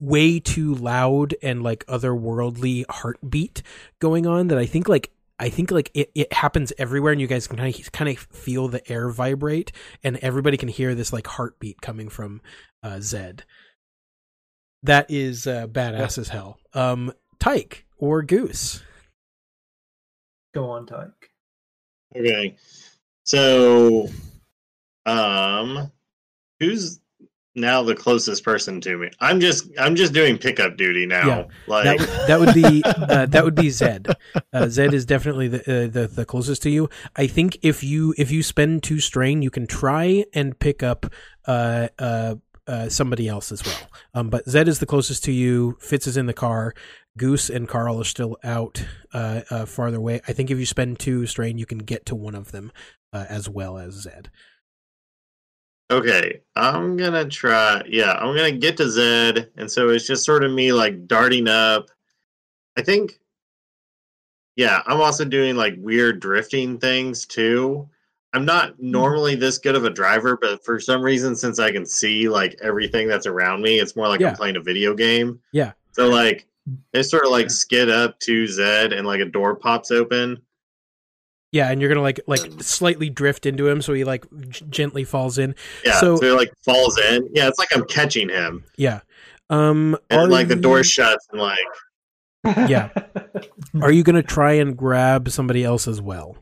way too loud and like otherworldly heartbeat going on that i think like I think like it, it happens everywhere and you guys can kind of kind of feel the air vibrate and everybody can hear this like heartbeat coming from uh Zed. That is uh badass as hell. Um Tyke or Goose. Go on, Tyke. Okay. So, um, who's now the closest person to me? I'm just I'm just doing pickup duty now. Yeah, like that, would- that would be uh, that would be Zed. Uh, Zed is definitely the, uh, the the closest to you. I think if you if you spend two strain, you can try and pick up uh, uh, uh, somebody else as well. Um, but Zed is the closest to you. Fitz is in the car. Goose and Carl are still out uh, uh, farther away. I think if you spend two strain, you can get to one of them uh, as well as Zed. Okay, I'm gonna try. Yeah, I'm gonna get to Zed, and so it's just sort of me like darting up. I think Yeah, I'm also doing like weird drifting things too. I'm not normally this good of a driver, but for some reason, since I can see like everything that's around me, it's more like Yeah. I'm playing a video game. Yeah. So like they sort of like skid up to Z and like a door pops open. Yeah, and you're gonna like like slightly drift into him, so he like g- gently falls in. Yeah. So- So, it like falls in. Yeah, it's like I'm catching him. Yeah. Um. And are like the door shuts and like Yeah. Are you gonna try and grab somebody else as well?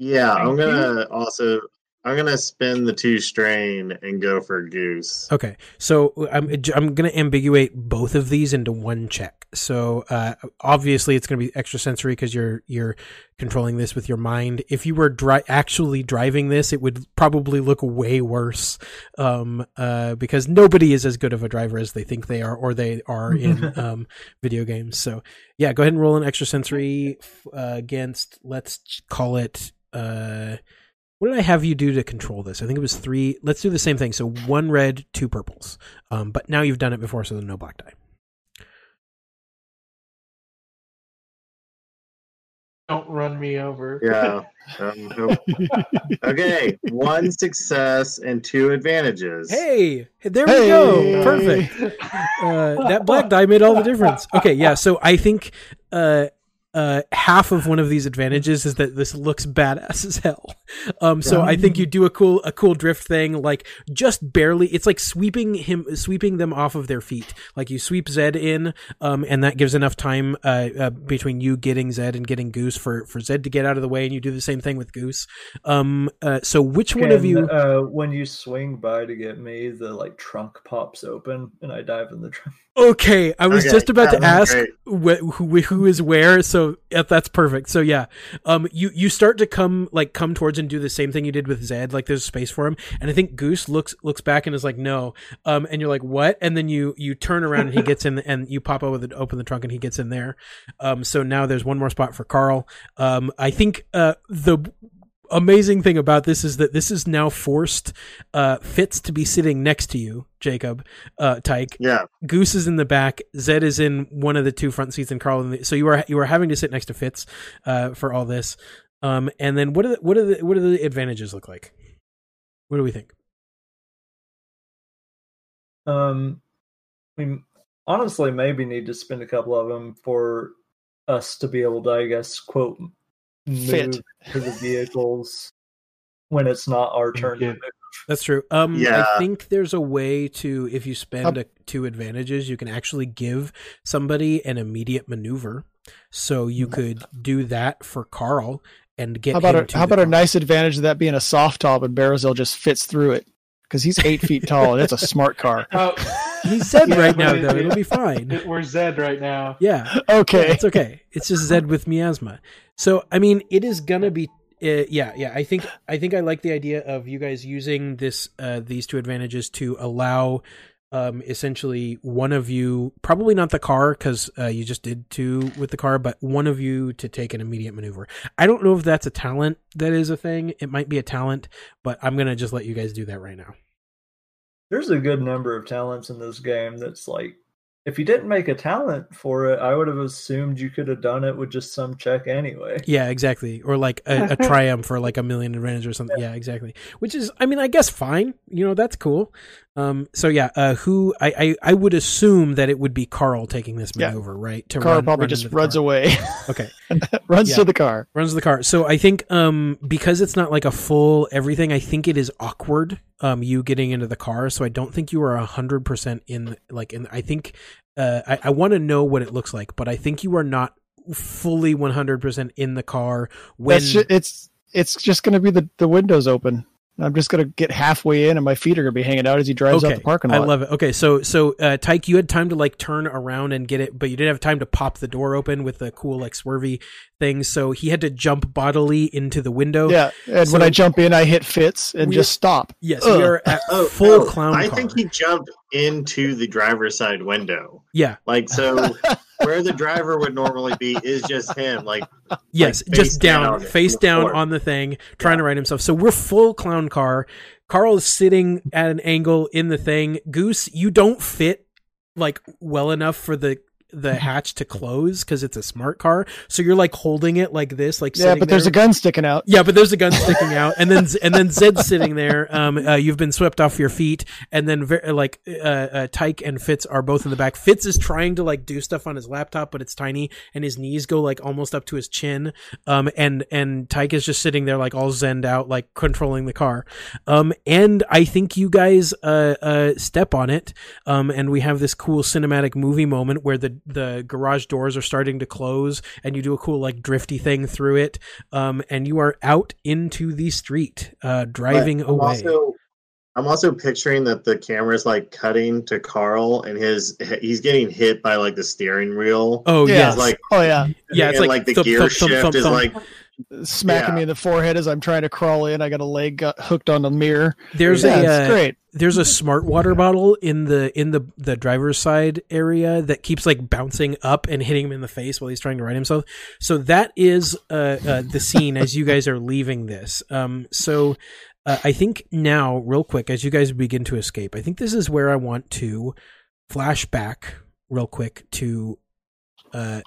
Yeah, I'm gonna also I'm gonna spin the two strain and go for goose. Okay, so I'm I'm going to ambiguate both of these into one check. So uh, obviously, it's going to be extra sensory because you're you're controlling this with your mind. If you were dri- actually driving this, it would probably look way worse, um, uh, because nobody is as good of a driver as they think they are, or they are in um, video games. So yeah, go ahead and roll an extra sensory uh, against. Let's call it. Uh, what did I have you do to control this? I think it was three. Let's do the same thing. So one red, two purples. Um, but now you've done it before, so there's no black die. Don't run me over. Yeah. Um, hope- okay, one success and two advantages. Hey, there we go. Perfect. Uh, that black die made all the difference. Okay, yeah. So I think uh, uh, half of one of these advantages is that this looks badass as hell. Um, so I think you do a cool a cool drift thing, like just barely. It's like sweeping him, sweeping them off of their feet. Like you sweep Zed in, um, and that gives enough time uh, uh, between you getting Zed and getting Goose for for Zed to get out of the way, and you do the same thing with Goose. Um, uh, so which one of you? Uh, when you swing by to get me, the like trunk pops open and I dive in the trunk. Okay, I was Okay, just about to ask wh- who who is where. So yeah, that's perfect. So yeah, um, you you start to come like come towards and do the same thing you did with Zed. Like there's space for him, and I think Goose looks looks back and is like no, um, and you're like what? And then you you turn around and he gets in, and you pop over the open the trunk and he gets in there. Um, so now there's one more spot for Carl. Um, I think uh the amazing thing about this is that this is now forced uh Fitz to be sitting next to you, Jacob, uh Tyke. Yeah. Goose is in the back. Zed is in one of the two front seats, and Carl. In the, so you are you are having to sit next to Fitz uh, for all this. Um, and then what are the, what are the what do the advantages look like? What do we think? Um, we honestly, maybe need to spend a couple of them for us to be able to, I guess, quote, move Fit. to the vehicles when it's not our turn. to move. That's true. Um, Yeah. I think there's a way to if you spend a, two advantages, you can actually give somebody an immediate maneuver. So you could do that for Carl and get How about him a, to how the about a nice advantage of that being a soft top and Barazil just fits through it because he's eight feet tall and it's a smart car. Oh, He's Zed Yeah, right now it- though. it- It'll be fine. it- we're Zed right now. Yeah. Okay, it's okay. It's just Zed with miasma. So I mean, it is gonna be. Uh, yeah, yeah. I think I think I like the idea of you guys using this uh, these two advantages to allow um, essentially one of you, probably not the car because uh, you just did two with the car, but one of you to take an immediate maneuver. I don't know if that's a talent that is a thing. It might be a talent, but I'm gonna just let you guys do that right now. There's a good number of talents in this game that's like, if you didn't make a talent for it, I would have assumed you could have done it with just some check anyway. Yeah, exactly. Or like a, a triumph for like a million advantage or something. Yeah, exactly. Which is, I mean, I guess fine. You know, that's cool. Um, so yeah, uh, who I, I I would assume that it would be Carl taking this Yeah. maneuver, right? To car run- probably run just runs car. away, Okay, runs Yeah. to the car. runs the car. So I think um because it's not like a full everything, I think it is awkward um you getting into the car. So I don't think you are a hundred percent in like in. I think uh I, I want to know what it looks like, but I think you are not fully one hundred percent in the car when That's ju- it's it's just going to be the the windows open. I'm just going to get halfway in, and my feet are going to be hanging out as he drives out the parking lot. I love it. Okay, so so uh, Tyke, you had time to like turn around and get it, but you didn't have time to pop the door open with the cool like swervy thing. So he had to jump bodily into the window. yeah, and So- when I jump in, I hit Fitz and We- just stop. Yes, Ugh. we are at Oh, full no, clown I car. think he jumped into the driver's side window. yeah. Like so where the driver would normally be is just him. Like Yes, face just down, down face down floor. on the thing, trying to right himself. So we're full clown car. Carl is sitting at an angle in the thing. Goose, you don't fit like well enough for the the hatch to close because it's a smart car. So you're like holding it like this, like Yeah, but there's there. a gun sticking out. Yeah, but there's a gun sticking out, and then and then Zed's sitting there. Um, uh, you've been swept off your feet, and then ver- like uh, uh, Tyke and Fitz are both in the back. Fitz is trying to like do stuff on his laptop, but it's tiny, and his knees go like almost up to his chin. Um, and and Tyke is just sitting there like all zenned out, like controlling the car. Um, and I think you guys uh uh step on it. Um, and we have this cool cinematic movie moment where the the garage doors are starting to close, and you do a cool like drifty thing through it um, and you are out into the street, uh, driving But I'm away. Also, I'm also picturing that the camera's like cutting to Carl, and his he's getting hit by like the steering wheel. oh Yeah. like Oh yeah, yeah, it's and, like, the thump, gear thump, thump, shift thump, is like smacking Yeah. me in the forehead as I'm trying to crawl in. I got a leg got hooked on the mirror. there's yeah, a it's uh, great. there's a smart water bottle in the in the the driver's side area that keeps like bouncing up and hitting him in the face while he's trying to right himself. So that is uh, uh the scene as you guys are leaving this. Um, so. Uh, I think now, real quick, as you guys begin to escape, I think this is where I want to flash back real quick to uh,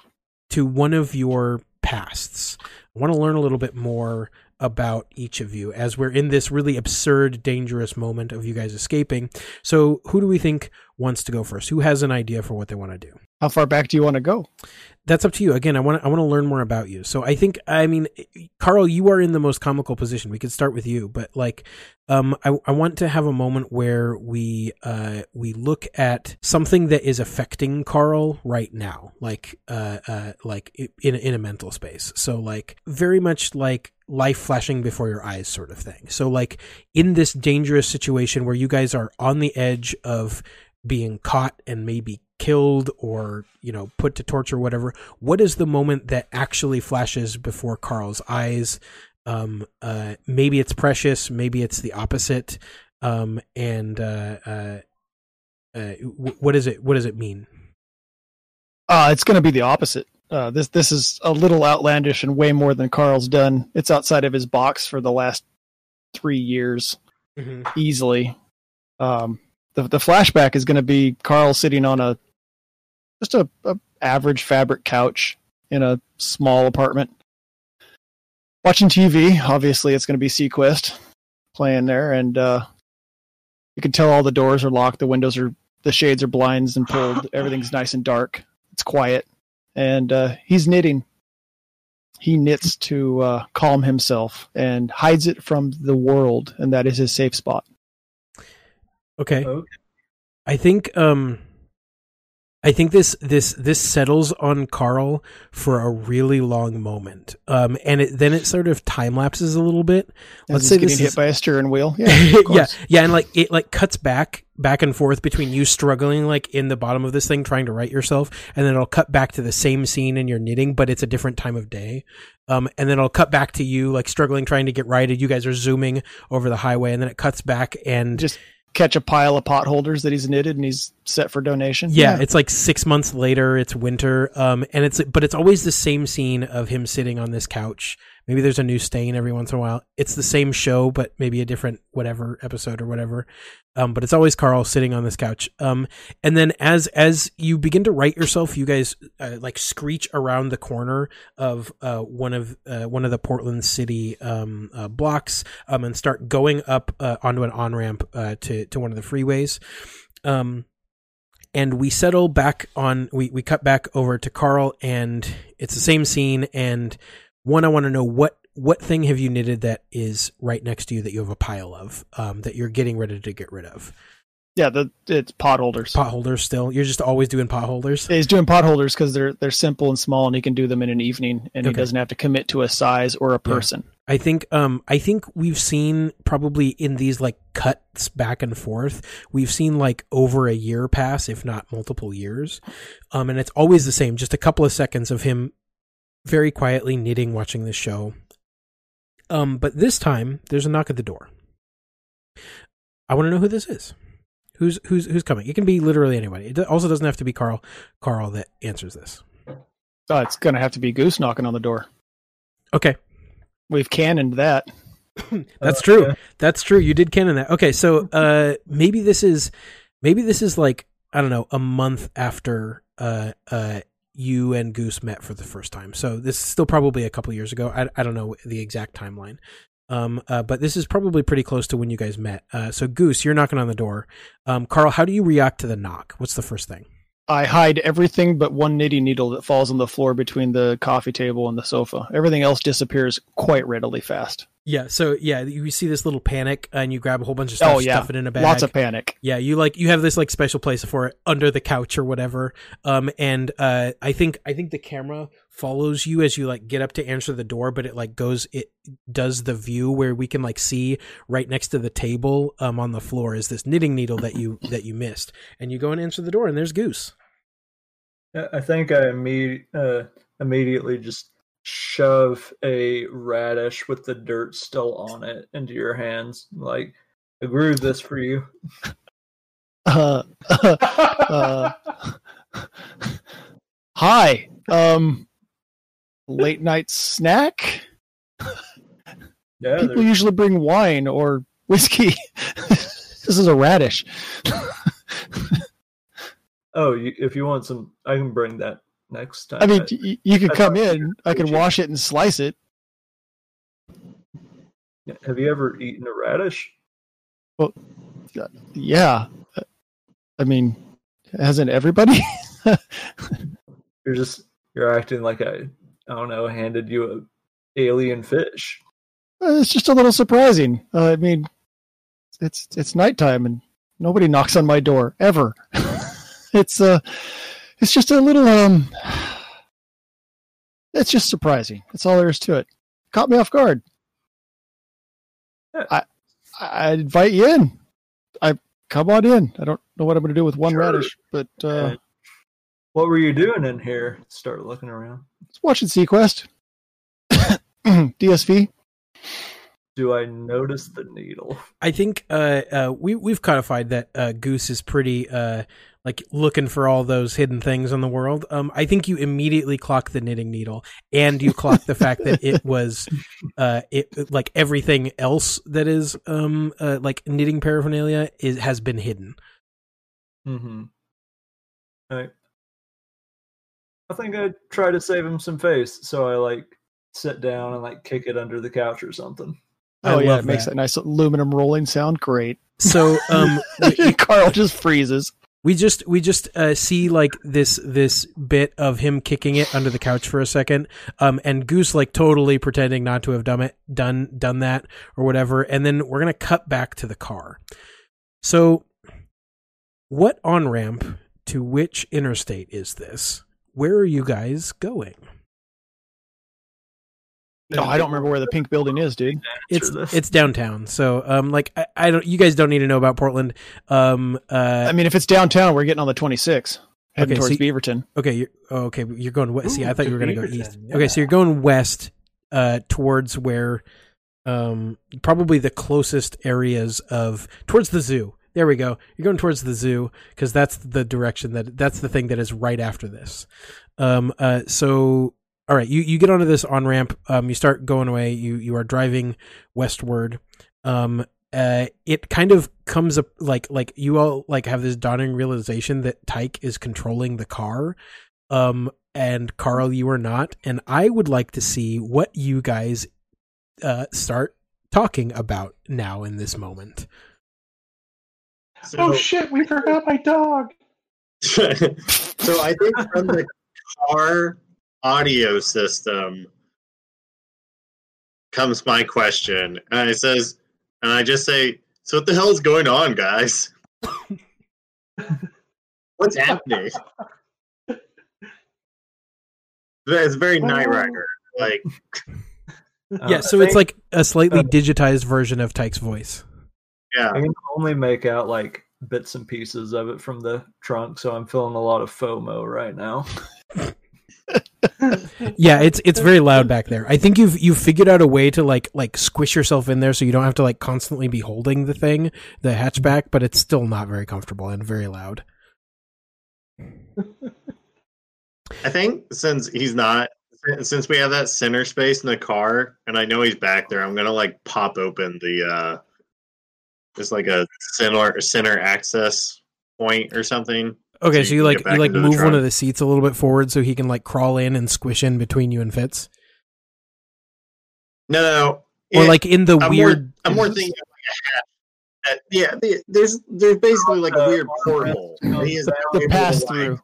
to one of your pasts. I want to learn a little bit more about each of you as we're in this really absurd, dangerous moment of you guys escaping. So, who do we think wants to go first? Who has an idea for what they want to do? How far back do you want to go? That's up to you. Again, I want I want to learn more about you. So I think I mean, Carl, you are in the most comical position. We could start with you, but like, um, I I want to have a moment where we uh we look at something that is affecting Carl right now, like uh uh like in in a mental space. So like very much like life flashing before your eyes sort of thing. So like in this dangerous situation where you guys are on the edge of being caught and maybe killed or you know put to torture or whatever what is the moment that actually flashes before carl's eyes um uh maybe it's precious maybe it's the opposite um and uh uh, uh wh- what is it what does it mean Uh, it's going to be the opposite. Uh, this this is a little outlandish and way more than Carl's done. It's outside of his box for the last three years, easily. Um, the the flashback is going to be Carl sitting on a just a, a average fabric couch in a small apartment, watching TV. Obviously, it's going to be SeaQuest playing there, and uh, you can tell all the doors are locked, the windows are, the shades are blinds and pulled. Everything's nice and dark. It's quiet, and uh, he's knitting. He knits to uh, calm himself and hides it from the world, and that is his safe spot. Okay Okay. I think um I think this this this settles on Carl for a really long moment. Um and it, then it sort of time lapses a little bit. As Let's say getting this hit is- by a steering wheel. Yeah, yeah, yeah, and like it like cuts back back and forth between you struggling like in the bottom of this thing trying to right yourself and then it'll cut back to the same scene in your knitting but it's a different time of day. Um and then it'll cut back to you like struggling trying to get righted. You guys are zooming over the highway and then it cuts back and Just catch a pile of pot holders that he's knitted and he's set for donation. Yeah, it's like six months later. It's winter, um, and it's but it's always the same scene of him sitting on this couch. Maybe there's a new stain every once in a while. It's the same show, but maybe a different whatever episode or whatever. Um, but it's always Carl sitting on this couch. Um, and then as as you begin to write yourself, you guys uh, like screech around the corner of uh, one of uh, one of the Portland City um, uh, blocks, um, and start going up uh, onto an on ramp uh, to to one of the freeways. Um, and we settle back on we, we cut back over to Carl and it's the same scene and one I want to know what what thing have you knitted that is right next to you that you have a pile of um, that you're getting ready to get rid of yeah. The it's pot holders. pot holders still you're just always doing pot holders He's doing pot holders because they're they're simple and small, and he can do them in an evening, and he doesn't have to commit to a size or a person. I think um I think we've seen probably in these like cuts back and forth we've seen like over a year pass if not multiple years um and it's always the same just a couple of seconds of him very quietly knitting watching this show um but this time there's a knock at the door I want to know who this is who's who's who's coming it can be literally anybody it also doesn't have to be Carl Carl that answers this Oh, it's gonna have to be Goose knocking on the door. okay We've cannoned that. That's true. okay. That's true. You did canon that. Okay, so uh maybe this is maybe this is like I don't know, a month after uh, uh, you and Goose met for the first time. So this is still probably a couple years ago. I, I don't know the exact timeline. Um, uh, but this is probably pretty close to when you guys met. Uh, so Goose, you're knocking on the door. Um, Carl, how do you react to the knock? What's the first thing? I hide everything but one knitting needle that falls on the floor between the coffee table and the sofa. Everything else disappears quite readily fast. Yeah. So yeah, you see this little panic, and you grab a whole bunch of stuff, Oh yeah, stuff it in a bag. lots of panic. Yeah, you like you have this like special place for it under the couch or whatever. Um, and uh, I think I think the camera follows you as you like get up to answer the door, but it like goes it does the view where we can like see right next to the table um on the floor is this knitting needle that you that you missed, and you go and answer the door, and there's Goose. I I think I imme- uh, immediately just shove a radish with the dirt still on it into your hands. Like, I grew this for you. Uh, uh, hi. Um, late night snack. Yeah, People there's- usually bring wine or whiskey. this is a radish. oh, you, if you want some, I can bring that next time. I mean, y- you could I come in. I can wash it and slice it. have you ever eaten a radish? Well, yeah. I mean, hasn't everybody? You're just you're acting like I, I don't know, handed you a alien fish. Uh, it's just a little surprising. Uh, I mean, it's it's nighttime and nobody knocks on my door ever. it's uh, it's just a little um, it's just surprising. That's all there is to it. Caught me off guard. Yeah. I I invite you in. I come on in. I don't know what I'm going to do with one Sure. radish, but Uh, what were you doing in here? Start looking around. it's watching SeaQuest. DSV. Do I notice the needle? I think uh, uh, we we've codified that uh, Goose is pretty uh, like looking for all those hidden things in the world. Um, I think you immediately clock the knitting needle, and you clock the fact that it was uh, it like everything else that is um uh, like knitting paraphernalia is has been hidden. Mm-hmm. I, I think I'd try to save him some face, so I like sit down and like kick it under the couch or something. I Oh yeah, love it makes that. that nice aluminum rolling sound. Great. So um, Carl just freezes. we just we just uh, see like this this bit of him kicking it under the couch for a second um and goose like totally pretending not to have done it done done that or whatever and then we're gonna cut back to the car so what on ramp to which interstate is this where are you guys going No, I don't remember where the pink building is, dude. it's it's downtown so um like I, I don't you guys don't need to know about portland um uh I mean, if it's downtown, we're getting on the 26, heading Okay, towards so- Beaverton. Okay, you're oh, okay. You're going west. See, I thought you were going to go east. yeah. Okay, so you're going west, uh, towards where, um, probably the closest areas of towards the zoo. There we go. You're going towards the zoo because that's the direction that that's the thing that is right after this. Um, uh, so all right, you you get onto this on ramp. Um, you start going away. You you are driving westward. Um, uh, it kind of comes up like like you all like have this dawning realization that Tyke is controlling the car, um, and Carl, you are not. And I would like to see what you guys uh start talking about now in this moment. So, oh shit, we forgot my dog. so I think from the car audio system comes my question, and it says, and I just say, "So what the hell is going on, guys? What's happening?" It's very Knight Rider. Like, yeah, I so it's like a slightly uh, digitized version of Tyke's voice. Yeah, I can only make out like bits and pieces of it from the trunk, so I'm feeling a lot of FOMO right now. Yeah, it's it's very loud back there. I think you've you've figured out a way to like like squish yourself in there so you don't have to like constantly be holding the thing, the hatchback, but it's still not very comfortable and very loud. I think since he's not, since we have that center space in the car, and I know he's back there, I'm gonna like pop open the, uh just like a center center access point or something. Okay, So so you you like you like move one of the seats a little bit forward so he can like crawl in and squish in between you and Fitz, No, no, or it- like in the I'm weird. More, I'm more thinking of like a hatch. That, yeah, the, there's there's basically like a Uh, weird portal. porthole. the- He is The, the pass like- through.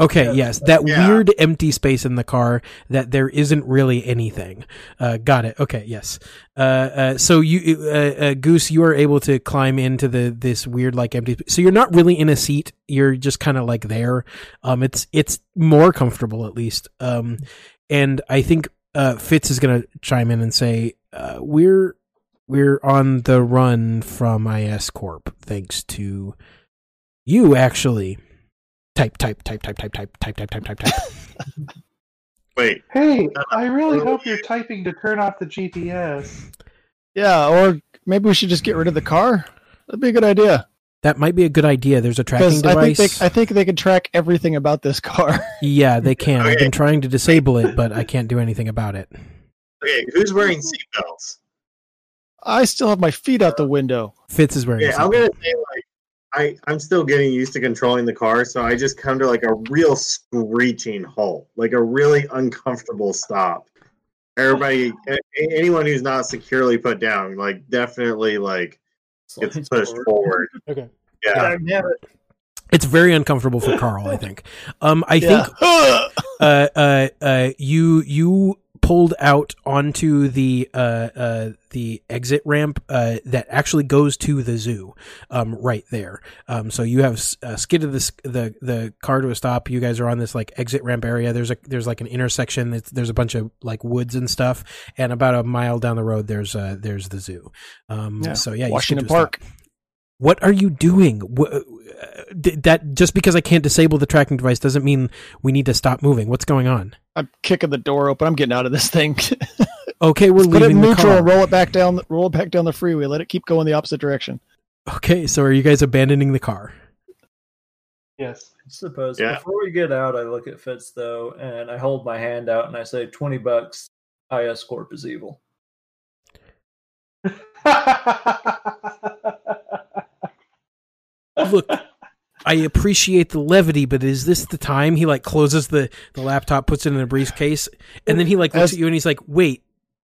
Okay, Yeah, yes, that yeah. weird empty space in the car that there isn't really anything. Uh, got it. Okay, yes. Uh, uh, so you, uh, uh, Goose, you are able to climb into the this weird like empty. So you're not really in a seat. You're just kind of like there. Um, it's it's more comfortable at least. Um, and I think uh Fitz is gonna chime in and say, uh, we're we're on the run from IS Corp thanks to you actually. Type type type type type type type type type type type. Wait, Hey, uh, I really uh, hope you're typing to turn off the GPS. Yeah, or maybe we should just get rid of the car. That'd be a good idea. That might be a good idea. There's a tracking Because I think device. they, I think they can track everything about this car. yeah, they can. I've been trying to disable it, but I can't do anything about it. okay, who's wearing seatbelts? I still have my feet out the window. Fitz is wearing. Yeah, a I'm gonna say like I I'm still getting used to controlling the car, so I just come to like a real screeching halt, like a really uncomfortable stop. Everybody, a- a- anyone who's not securely put down, like definitely like gets pushed forward. Okay. Yeah, Damn. It's very uncomfortable for Carl. I think. Um, I Yeah. think uh, uh, uh, you you pulled out onto the uh, uh, the exit ramp uh, that actually goes to the zoo, um, right there. Um, so you have uh, skidded the the the car to a stop. You guys are on this like exit ramp area. There's a there's like an intersection. It's, there's a bunch of like woods and stuff, and about a mile down the road, there's uh there's the zoo. Um, Yeah. so yeah, you Washington skid to a stop. Park. What are you doing? Wh- d- Uh, that just because I can't disable the tracking device doesn't mean we need to stop moving. What's going on? I'm kicking the door open. I'm getting out of this thing. Okay, we're Put it leaving in the neutral car. and roll it back down. Roll it back down the freeway. Let it keep going the opposite direction. Okay, so are you guys abandoning the car? Yes. I suppose. Yeah. Before we get out, I look at Fitz though, and I hold my hand out and I say, 20 bucks. IS Corp is evil. Look, I appreciate the levity, but is this the time he like closes the the laptop, puts it in a briefcase, and then he like looks As- at you and he's like, "Wait,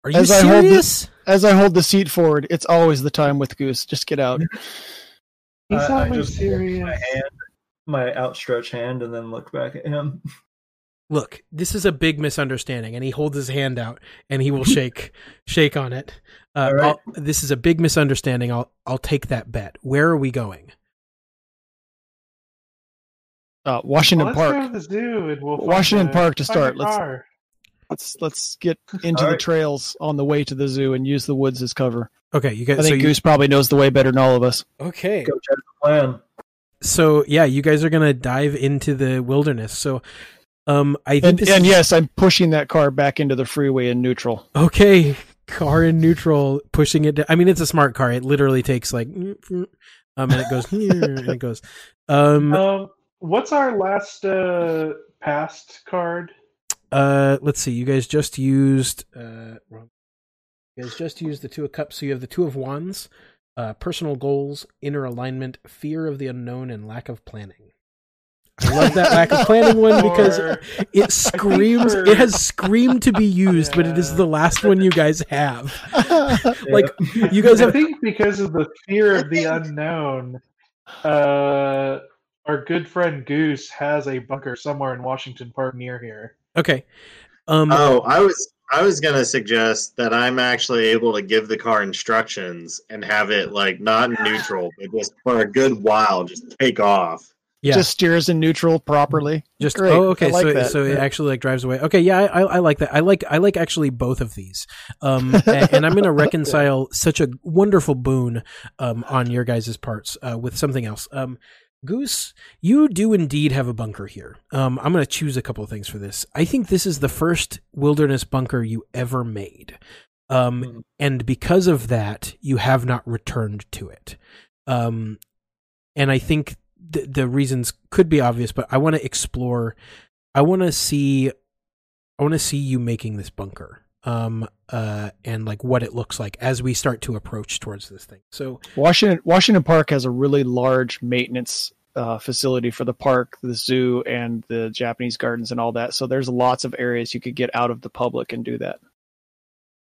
are you as I hold serious?" As I hold the seat forward, it's always the time with Goose. Just get out. He's I- I always just hold serious. My hand, my outstretched hand, and then look back at him. Look, this is a big misunderstanding, and he holds his hand out and he will shake shake on it. Uh, All right. I'll- this is a big misunderstanding. I'll I'll take that bet. Where are we going? Uh, Washington Well, let's go Park. to the zoo and we'll Washington a- Park to start. Let's- Let's let's get into All the right. trails on the way to the zoo and use the woods as cover. Okay, you guys. I so think you, Goose probably knows the way better than all of us. okay, Go check the plan. so yeah, you guys are gonna dive into the wilderness. So, um, I think And, and is- yes, I'm pushing that car back into the freeway in neutral. okay, car in neutral, pushing it. Down. I mean, it's a smart car. It literally takes like, um, and it goes, and it goes. Um, Um, what's our last uh, past card? uh, let's see. You guys just used. Uh. You guys just used the two of cups. So you have the two of wands, uh, personal goals, inner alignment, fear of the unknown, and lack of planning. I love that lack of planning one because Or- it screams. It has screamed to be used, but it is the last one you guys have. Like Yeah. you guys I have. think because of the fear of the unknown, uh, our good friend Goose has a bunker somewhere in Washington Park near here. Okay. Um. Oh, I was I was gonna suggest that I'm actually able to give the car instructions and have it like not in neutral, but just for a good while, just take off. yeah. Just steers in neutral properly. Just Great. oh okay I like so that. so it actually like drives away okay yeah I, I I like that I like I like actually both of these um and, and I'm gonna reconcile such a wonderful boon um on your guys' parts uh with something else um Goose you do indeed have a bunker here um I'm gonna choose a couple of things for this I think this is the first wilderness bunker you ever made um Hmm. and because of that you have not returned to it um and I think the, the reasons could be obvious, but I want to explore. I want to see. I want to see you making this bunker, um, uh, and like what it looks like as we start to approach towards this thing. So, Washington Washington Park has a really large maintenance uh, facility for the park, the zoo, and the Japanese gardens and all that. So there's lots of areas you could get out of the public and do that,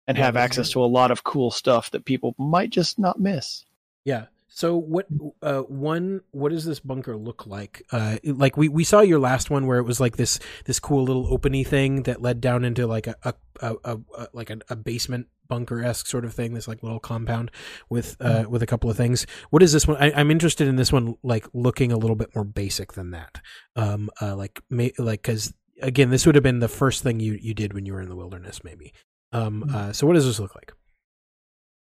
and Yeah, have access to a lot of cool stuff that people might just not miss. Yeah. So what uh one what does this bunker look like? Uh like we we saw your last one where it was like this this cool little openy thing that led down into like a a, a, a, like a, a basement bunker-esque sort of thing this like little compound with uh with a couple of things. What is this one I, i'm interested in this one like looking a little bit more basic than that. Um uh like may, like because again this would have been the first thing you you did when you were in the wilderness maybe. Um uh so what does this look like?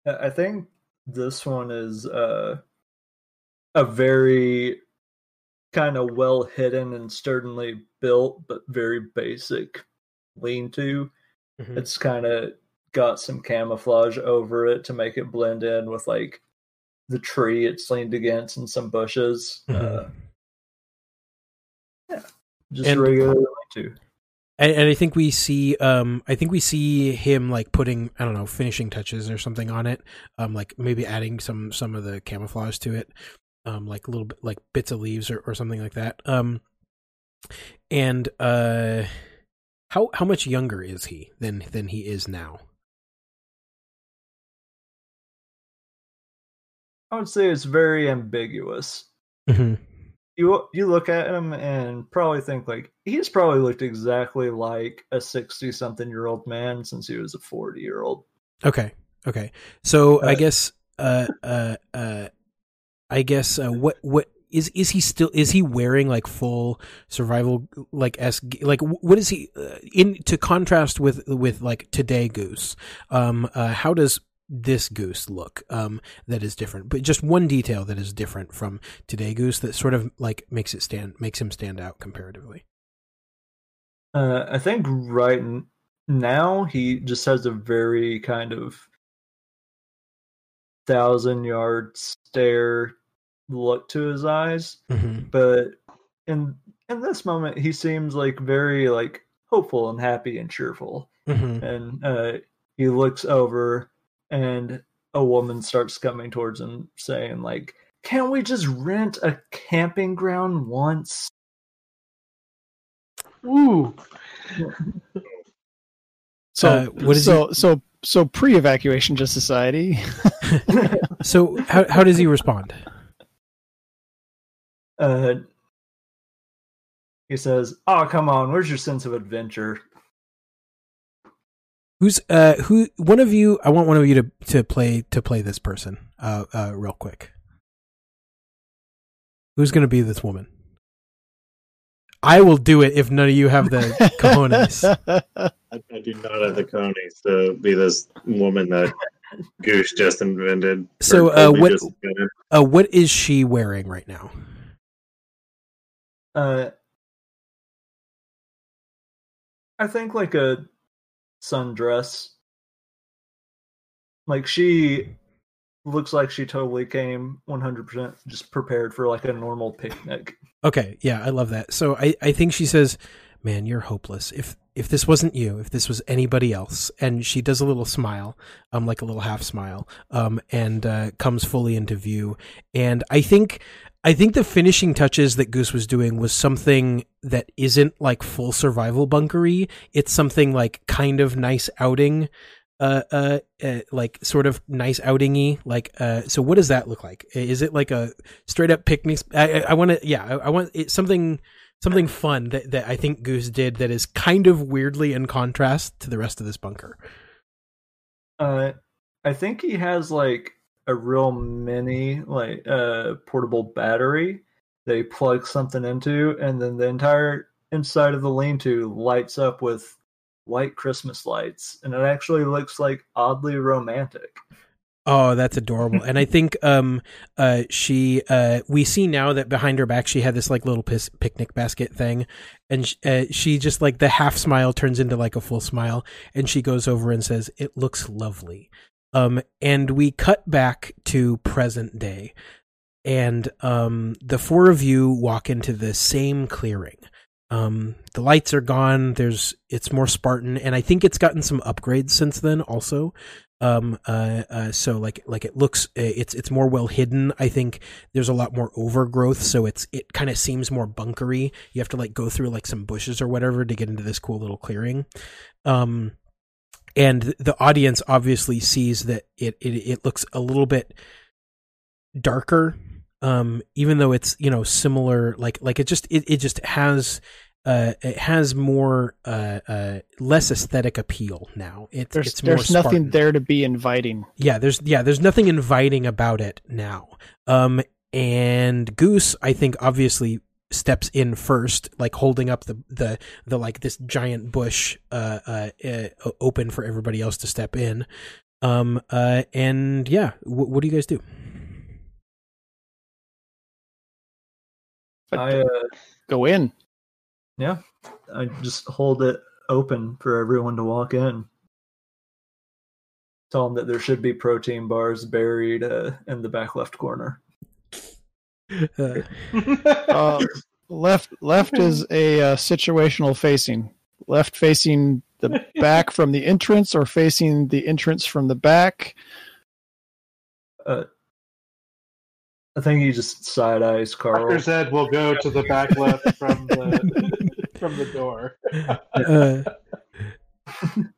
I think this one is uh, a very kind of well hidden and sturdily built, but very basic lean to. Mhm. It's kind of got some camouflage over it to make it blend in with like the tree it's leaned against and some bushes. Uh, just And- regular lean to. And, and I think we see, um, I think we see him like putting, I don't know, finishing touches or something on it, um, like maybe adding some some of the camouflage to it, um, like a little bit like bits of leaves or, or something like that. Um, and uh, how how much younger is he than than he is now? I would say it's very ambiguous. Mm-hmm. You you look at him and probably think like he's probably looked exactly like a 60 something year old man since he was a 40 year old Okay, okay. So I Uh, guess, uh, uh, uh, I guess uh, what what is is he still is he wearing like full survival like s like what is he uh, in to contrast with with like today goose um uh how does this goose look um that is different but just one detail that is different from today goose that sort of like makes it stand makes him stand out comparatively uh, i think right now he just has a very kind of thousand yard stare look to his eyes mm-hmm. but in in this moment he seems like very like hopeful and happy and cheerful Mm-hmm. and uh, he looks over and a woman starts coming towards him saying like can't we just rent a camping ground once Ooh. So Uh, what is so so so pre-evacuation just society. so how how does he respond uh, he says oh come on where's your sense of adventure Who's uh who one of you I want one of you to to play to play this person uh uh real quick. Who's going to be this woman? I will do it if none of you have the cojones. I, I do not have the conies to be this woman that Goose just invented. So, uh, what- just invented. Uh what is she wearing right now? uh, i think like a sundress like she looks like she totally came 100% just prepared for like a normal picnic Okay, yeah, I love that. So I I think she says, "Man, you're hopeless. If if this wasn't you, if this was anybody else." And she does a little smile, um like a little half smile, um and uh comes fully into view. And I think I think the finishing touches that Goose was doing was something that isn't like full survival bunkery. It's something like kind of nice outing uh, uh, uh, like sort of nice outingy. Like, uh, so what does that look like? Is it like a straight up picnic? I, I, I want to, yeah, I, I want it, something, something fun that, that I think Goose did that is kind of weirdly in contrast to the rest of this bunker. Uh, I think he has like a real mini like uh portable battery that he plugs something into, and then the entire inside of the lean-to lights up with white Christmas lights, and it actually looks like oddly romantic. Oh, that's adorable. and I think um uh she uh we see now that behind her back she had this like little pis- picnic basket thing and sh- uh, she just like the half smile turns into like a full smile and she goes over and says it looks lovely. Um and we cut back to present day and um the four of you walk into the same clearing. Um the lights are gone, there's it's more Spartan and I think it's gotten some upgrades since then also Um, uh, uh, so like like it looks, uh, it's it's more well hidden. I think there's a lot more overgrowth, so it's it kind of seems more bunkery. You have to like go through like some bushes or whatever to get into this cool little clearing. Um, and the audience obviously sees that it it, it looks a little bit darker um even though it's you know similar like like it just it, it just has uh it has more uh uh less aesthetic appeal now it's There's it's more there's nothing Spartan. there to be inviting. yeah there's yeah there's nothing inviting about it now um and goose i think obviously steps in first like holding up the the the like this giant bush uh uh, uh open for everybody else to step in um uh and yeah w- what do you guys do I uh, go in. Yeah, I just hold it open for everyone to walk in. Tell them that there should be protein bars buried uh, in the back left corner. uh, Uh, left left is a uh, situational facing. Left facing the back from the entrance, or facing the entrance from the back. I think he just side eyes Carl. Dr. Zed will go to the back left from the from the door. uh,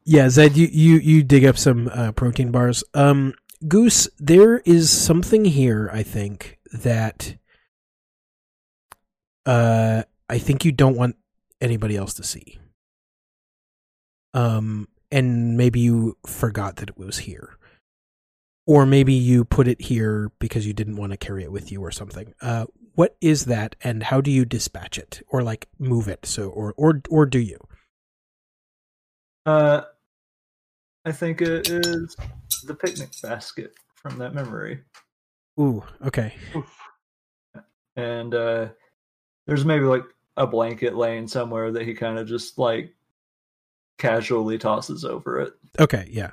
yeah, Zed, you, you, you dig up some uh, protein bars. Um, Goose, there is something here. I think that uh, I think you don't want anybody else to see. Um, and maybe you forgot that it was here, or maybe you put it here because you didn't want to carry it with you or something. Uh, what is that, and how do you dispatch it, or like move it? So, or or or do you? Uh, I think it is the picnic basket from that memory. Ooh, okay. and uh there's maybe like a blanket laying somewhere that he kind of just like casually tosses over it. Okay, yeah.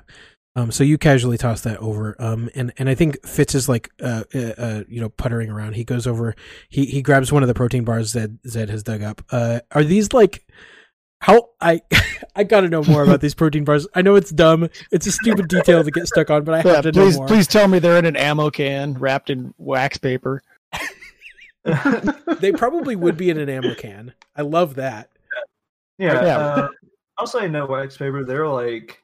Um, so you casually toss that over. Um, and, and I think Fitz is like, uh, uh, uh, you know, puttering around. He goes over, he, he grabs one of the protein bars Zed, Zed has dug up. Uh, are these like, how, I, I gotta know more about these protein bars. I know it's dumb. It's a stupid detail to get stuck on, but I have Yeah, to know please more. please tell me they're in an ammo can wrapped in wax paper. They probably would be in an ammo can. I love that. Yeah, Yeah. Uh, I'll say no wax paper. They're like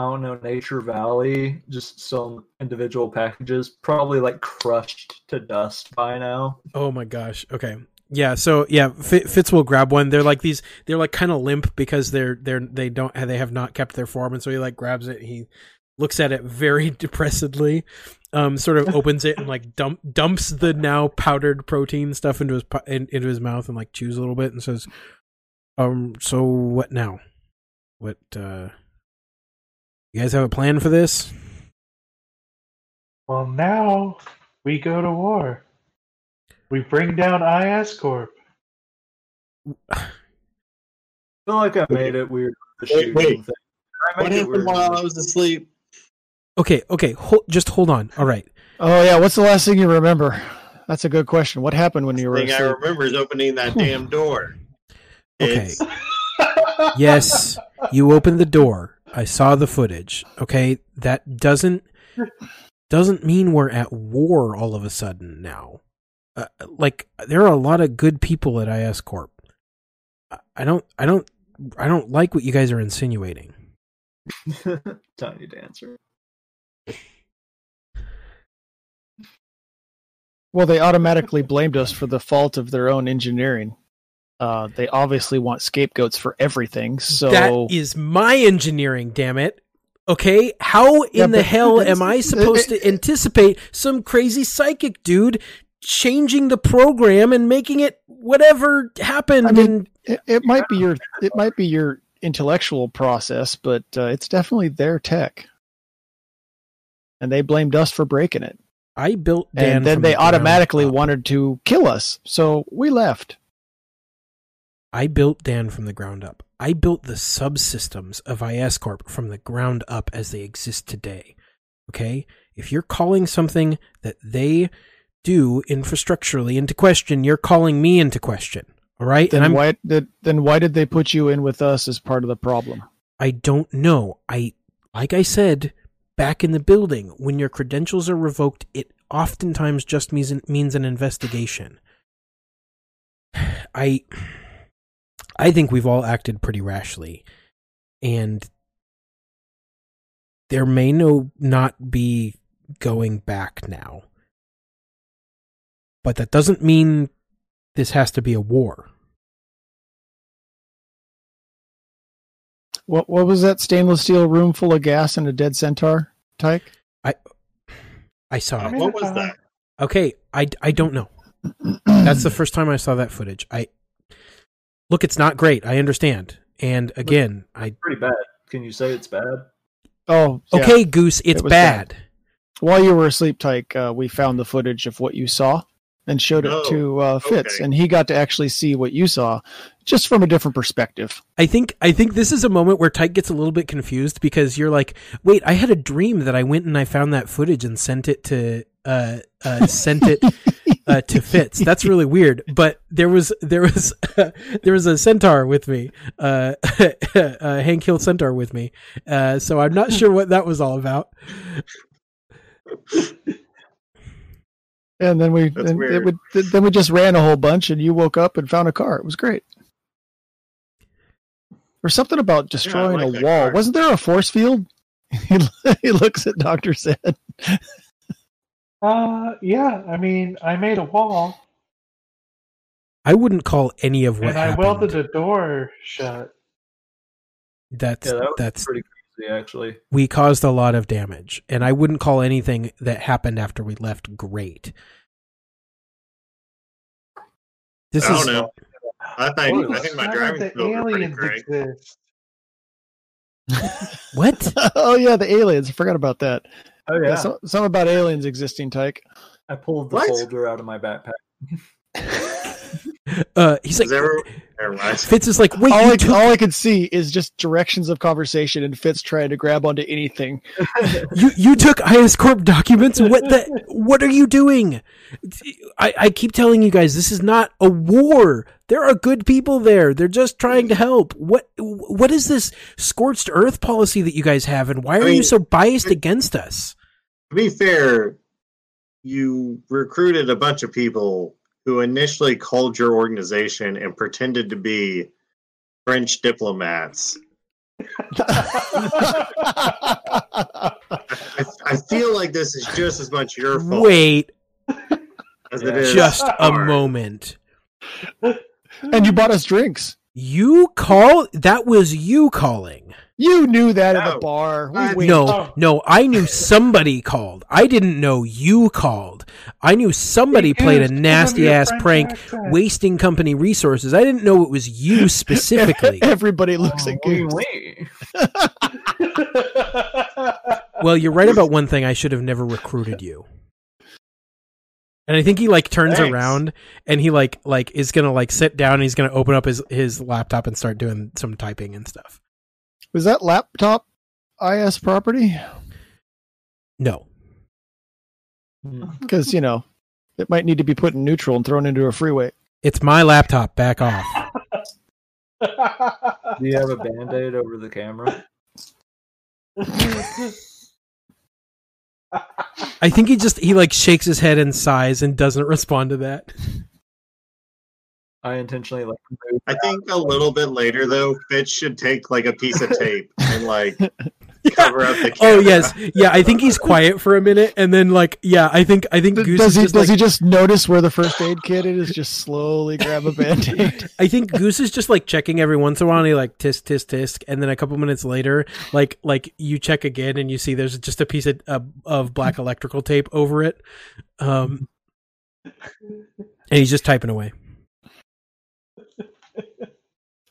I don't know, Nature Valley, just some individual packages, probably like crushed to dust by now. Oh my gosh. Okay. Yeah. So yeah, Fi- Fitz will grab one. They're like these. They're like kind of limp because they're they're they don't they have not kept their form, and so he like grabs it. He looks at it very depressedly, um, sort of opens it and like dump dumps the now powdered protein stuff into his in, into his mouth and like chews a little bit and says, "Um, so what now? What uh, you guys have a plan for this?" Well, now we go to war. We bring down IS Corp. I feel like I made it weird. Wait, wait. thing. I What happened weird while I was asleep? Okay. Okay. Hold, just hold on. All right. Oh yeah, what's the last thing you remember? That's a good question. What happened when you were thing I remember is opening that damn door. Okay. Yes, you opened the door. I saw the footage. Okay, that doesn't doesn't mean we're at war all of a sudden now. Uh, like there are a lot of good people at IS Corp. I- I don't I don't I don't like what you guys are insinuating. Tiny dancer. Well, they automatically blamed us for the fault of their own engineering. Uh, they obviously want scapegoats for everything. So that is my engineering, damn it. Okay, how in Yeah, the hell am I supposed to anticipate some crazy psychic dude changing the program and making it whatever happened I mean, and it, it might be your it might be your intellectual process, but uh, it's definitely their tech, and they blamed us for breaking it. I built Dan and then they the automatically wanted to kill us, so we left. I built Dan from the ground up. I built the subsystems of IS Corp from the ground up as they exist today. Okay? If you're calling something that they do infrastructurally into question, you're calling me into question. All right? Then why did then why did they put you in with us as part of the problem? I don't know. I like I said back in the building. When your credentials are revoked, it oftentimes just means means an investigation. I I think we've all acted pretty rashly, and there may no not be going back now. But that doesn't mean this has to be a war. What what was that stainless steel room full of gas and a dead centaur, Tyke? I I saw it. what was that? Okay, I, I don't know. That's the first time I saw that footage. I look, it's not great. I understand, and again, I Pretty bad. Can you say it's bad? Oh, yeah. okay, Goose, it's It was bad. While you were asleep, Tyke, uh, we found the footage of what you saw and showed it Oh, to uh, Fitz, okay. and he got to actually see what you saw, just from a different perspective. I think I think this is a moment where Tyke gets a little bit confused because you're like, wait, I had a dream that I went and I found that footage and sent it to uh uh sent it uh, to Fitz. That's really weird. But there was there was there was a centaur with me. Uh, uh Hank Hill centaur with me. Uh so I'm not sure what that was all about. And then we That's and it would, then we just ran a whole bunch, and you woke up and found a car. It was great. Or something about destroying like a wall. car. Wasn't there a force field? He, he looks at Doctor Zed. Uh, yeah. I mean, I made a wall I wouldn't call any of what and I happened. welded a door shut. that's Yeah, that that's pretty crazy, actually. we caused a lot of damage, and I wouldn't call anything that happened after we left great. This I is don't know. I think What I think my driving skills are pretty great. exist. what oh yeah, the aliens. I forgot about that. Oh Yeah, yeah, some, some about aliens existing, Tyke. I pulled the What? folder out of my backpack. uh he's like Is there- Fitz is like wait all, you I, took all I could see is just directions of conversation and Fitz trying to grab onto anything. you you took IS Corp documents. What the? What are you doing? I, I keep telling you guys, this is not a war. There are good people there. They're just trying to help. What what is this scorched earth policy that you guys have, and why are I you so biased against us? To be fair, you recruited a bunch of people who initially called your organization and pretended to be French diplomats. I, I feel like this is just as much your fault Wait, as it is just a ours. moment. and you bought us drinks. You call that was you calling. You knew that at the bar. We I- No, Oh. no, I knew somebody called. I didn't know you called. I knew somebody played a nasty ass prank, accent. wasting company resources. I didn't know it was you specifically. Everybody looks Oh, at wait, Goose. well, you're right about one thing. I should have never recruited you. And I think he like turns Thanks. around and he like like is gonna like sit down and he's gonna open up his his laptop and start doing some typing and stuff. Was that laptop IS property? No, hmm. Because you know it might need to be put in neutral and thrown into a freeway. it's my laptop. Back off. Do you have a band aid over the camera? I think he just he like shakes his head and sighs and doesn't respond to that. I intentionally like I think a little bit later though, Fitz should take like a piece of tape and like cover up the camera. Oh yes, yeah. I think he's quiet for a minute, and then like, yeah, I think I think Th- Goose does is he just does like, he just notice where the first aid kit is? Just slowly grab a band aid. I think Goose is just like checking every once in a while. And he like tisk tisk tisk, and then a couple minutes later, like like you check again, and you see there's just a piece of uh, of black electrical tape over it, um, and he's just typing away.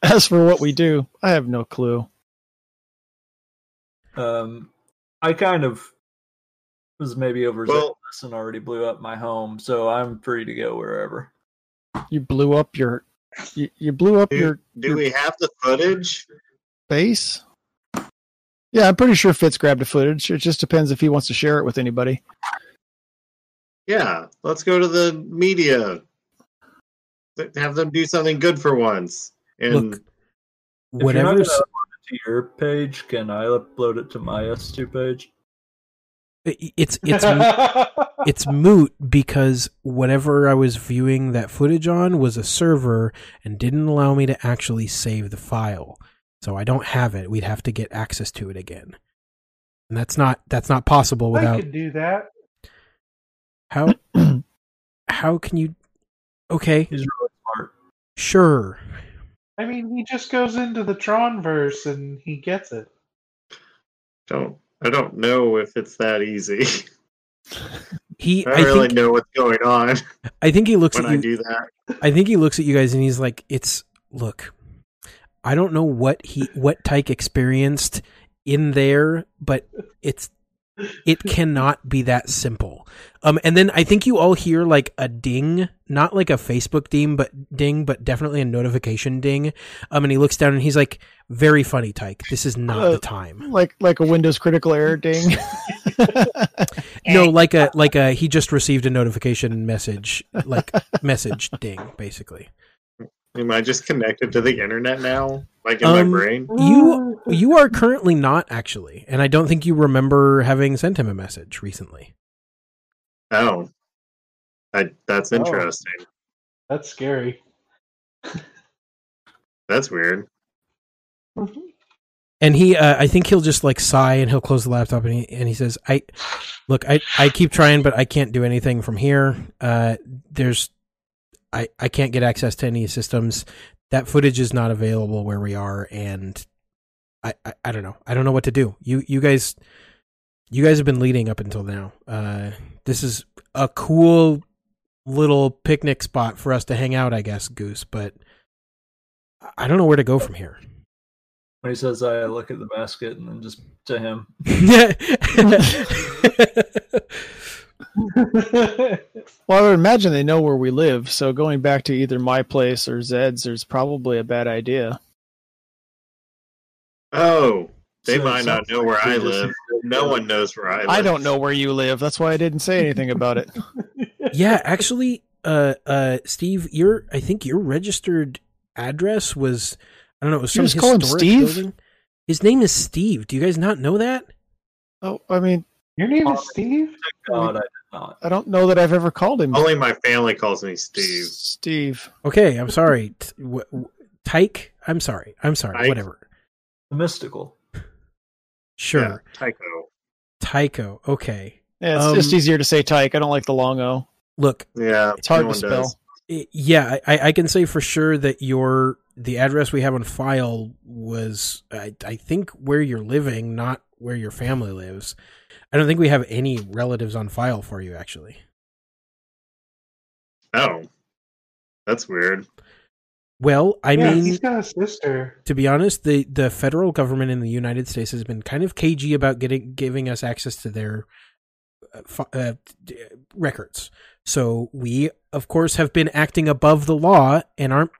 As for what we do, I have no clue. Um, I kind of was maybe over Well- and already blew up my home, so I'm free to go wherever. You blew up your you, you blew up Do, your, do your we have the footage? base. Yeah, I'm pretty sure Fitz grabbed the footage. It just depends if he wants to share it with anybody. Yeah, let's go to the media. Have them do something good for once. And Look, If you're not whatever. gonna upload it to your page, can I upload it to my S2 page? It's it's it's moot because whatever I was viewing that footage on was a server and didn't allow me to actually save the file. So I don't have it. We'd have to get access to it again. And that's not that's not possible without I without could do that. how how can you Okay, He's really smart. sure. I mean, he just goes into the Tron verse and he gets it. Don't I don't know if it's that easy. He I I don't really think know what's going on I think he looks when at I do that. I think he looks at you guys and he's like, "It's look, I don't know what he what Tyke experienced in there, but it's it cannot be that simple." Um, and then I think you all hear like a ding, not like a Facebook ding, but ding, but definitely a notification ding. Um, and he looks down and he's like, "Very funny, Tyke. This is not Uh, the time." like like a Windows critical error ding. No, like a like a he just received a notification message, like message ding, basically. Am I just connected to the internet now? Like in Um, my brain? You you are currently not actually, and I don't think you remember having sent him a message recently. Oh. I, that's Oh. interesting. That's scary. That's weird. And he, uh, I think he'll just like sigh and he'll close the laptop and he and he says, "I look, I I keep trying, but I can't do anything from here. Uh, there's, I I can't get access to any systems. That footage is not available where we are, and I I, I don't know. I don't know what to do. You you guys, you guys have been leading up until now. Uh, this is a cool little picnic spot for us to hang out, I guess, Goose. But I don't know where to go from here. When he says I look at the basket and then just to him. well, I would imagine they know where we live, so going back to either my place or Zed's is probably a bad idea. Oh, they So- might not know where I live. No one knows where I live. I don't know where you live. That's why I didn't say anything about it. yeah, actually, uh, uh, Steve, your I think your registered address was I don't know, it was You some just call him historic Steve? building. His name is Steve. Do you guys not know that? Oh, I mean, Your name is Steve? God, I did not. I don't know that I've ever called him Only my family calls me Steve. Steve. Okay, I'm sorry. T- w- w- Tyke, I'm sorry. I'm sorry. Tyke? Whatever. The mystical. Sure. Yeah, Tycho. Tycho. Okay. Yeah, it's Um, just easier to say Tyke. I don't like the long O. Look, Yeah, It's hard to spell. does. Yeah, I, I can say for sure that your the address we have on file was I, I think where you're living, not where your family lives. I don't think we have any relatives on file for you actually. Oh, that's weird. Well, I yeah, mean, he's got a sister. to be honest, the the federal government in the United States has been kind of cagey about getting giving us access to their uh, uh, records. So we, of course, have been acting above the law and aren't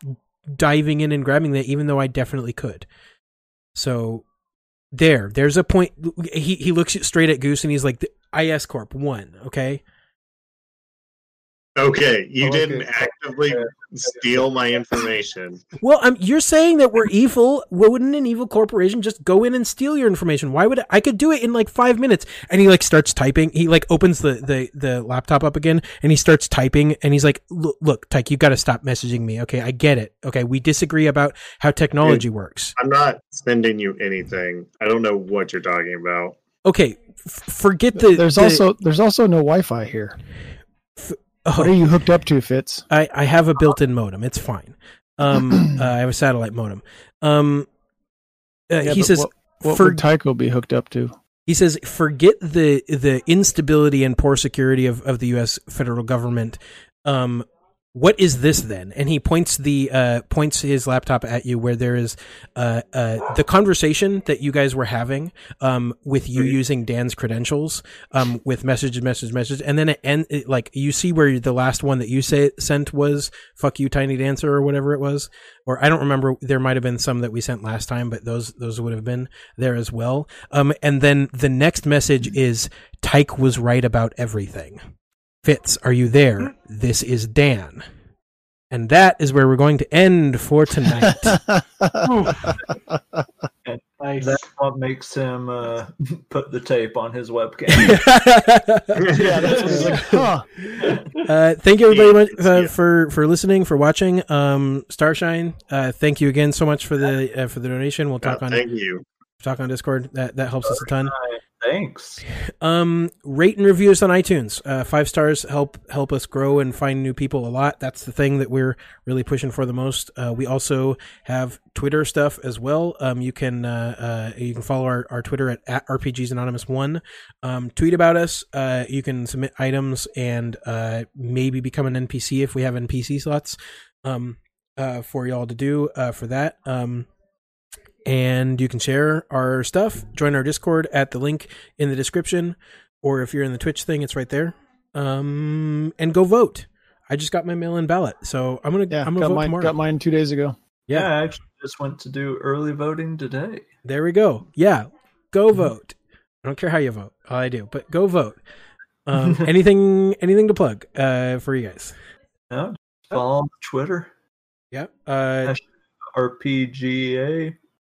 diving in and grabbing that, even though I definitely could. So there, there's a point. He he looks straight at Goose and he's like, "IS Corp one, okay." Okay, you Oh, didn't okay. actively Yeah. steal my information. Well, um, you're saying that we're evil. Wouldn't an evil corporation just go in and steal your information? Why would I, I could do it in like five minutes? And he like starts typing. He like opens the the the laptop up again, and he starts typing. And he's like, "Look, look, Tyke, you got to stop messaging me. Okay, I get it. Okay, we disagree about how technology works. I'm not sending you anything. I don't know what you're talking about. Okay, f- forget the. there's the- also there's also no Wi-Fi here. Oh, What are you hooked up to, Fitz? I, I have a built-in modem. It's fine. Um, uh, I have a satellite modem. Um, uh, Yeah, he says, what, what for- would Tycho be hooked up to? He says, "Forget the the instability and poor security of, of the U.S. federal government. Um, what is this then?" And he points the uh, points his laptop at you, where there is uh, uh, the conversation that you guys were having um, with you using Dan's credentials, um, with message, message, message, and then it end it, like you see where the last one that you say sent was "fuck you, tiny dancer" or whatever it was, or I don't remember. There might have been some that we sent last time, but those those would have been there as well. Um, and then the next message is Tyke was right about everything. Fitz, are you there? This is Dan. And that is where we're going to end for tonight. Nice. Nice. That's what makes him uh, put the tape on his webcam. Yeah, that's what he's like, huh. uh, thank you everybody much, uh, for for listening for watching um starshine uh thank you again so much for the uh, for the donation we'll talk Oh, on thank you. Talk on discord. That that helps us a ton. Thanks. um rate and review us on itunes. Uh five stars help help us grow and find new people a lot. That's the thing that we're really pushing for the most. Uh we also have twitter stuff as well. Um you can uh, uh you can follow our, our twitter at, at rpgs anonymous one. Um tweet about us. Uh you can submit items and uh maybe become an npc if we have npc slots um uh for y'all to do uh for that. Um and you can share our stuff. Join our discord at the link in the description or if you're in the twitch thing it's right there. Um and go vote. I just got my mail-in ballot so i'm gonna Yeah, i'm gonna got vote mine, tomorrow. got mine two days ago. Yeah. Yeah, I actually just went to do early voting today. there we go. Yeah go vote. I don't care how you vote. All i do but go vote. Um anything anything to plug uh for you guys? No, follow on Twitter, yeah uh RPGA.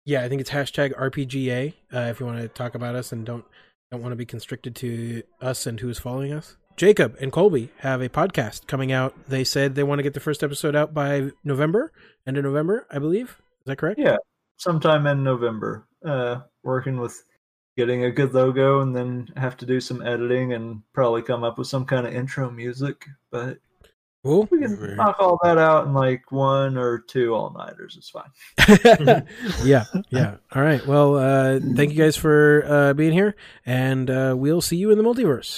Yeah i think it's hashtag rpga uh if you want to talk about us and don't don't want to be constricted to us and who's following us jacob and colby have a podcast coming out they said they want to get the first episode out by november end of november i believe is that correct Yeah. Sometime in November. Uh, working with getting a good logo and then have to do some editing and probably come up with some kind of intro music. But cool we can knock all that out in like one or two all nighters. It's fine. yeah yeah all right well uh thank you guys for uh being here and uh we'll see you in the multiverse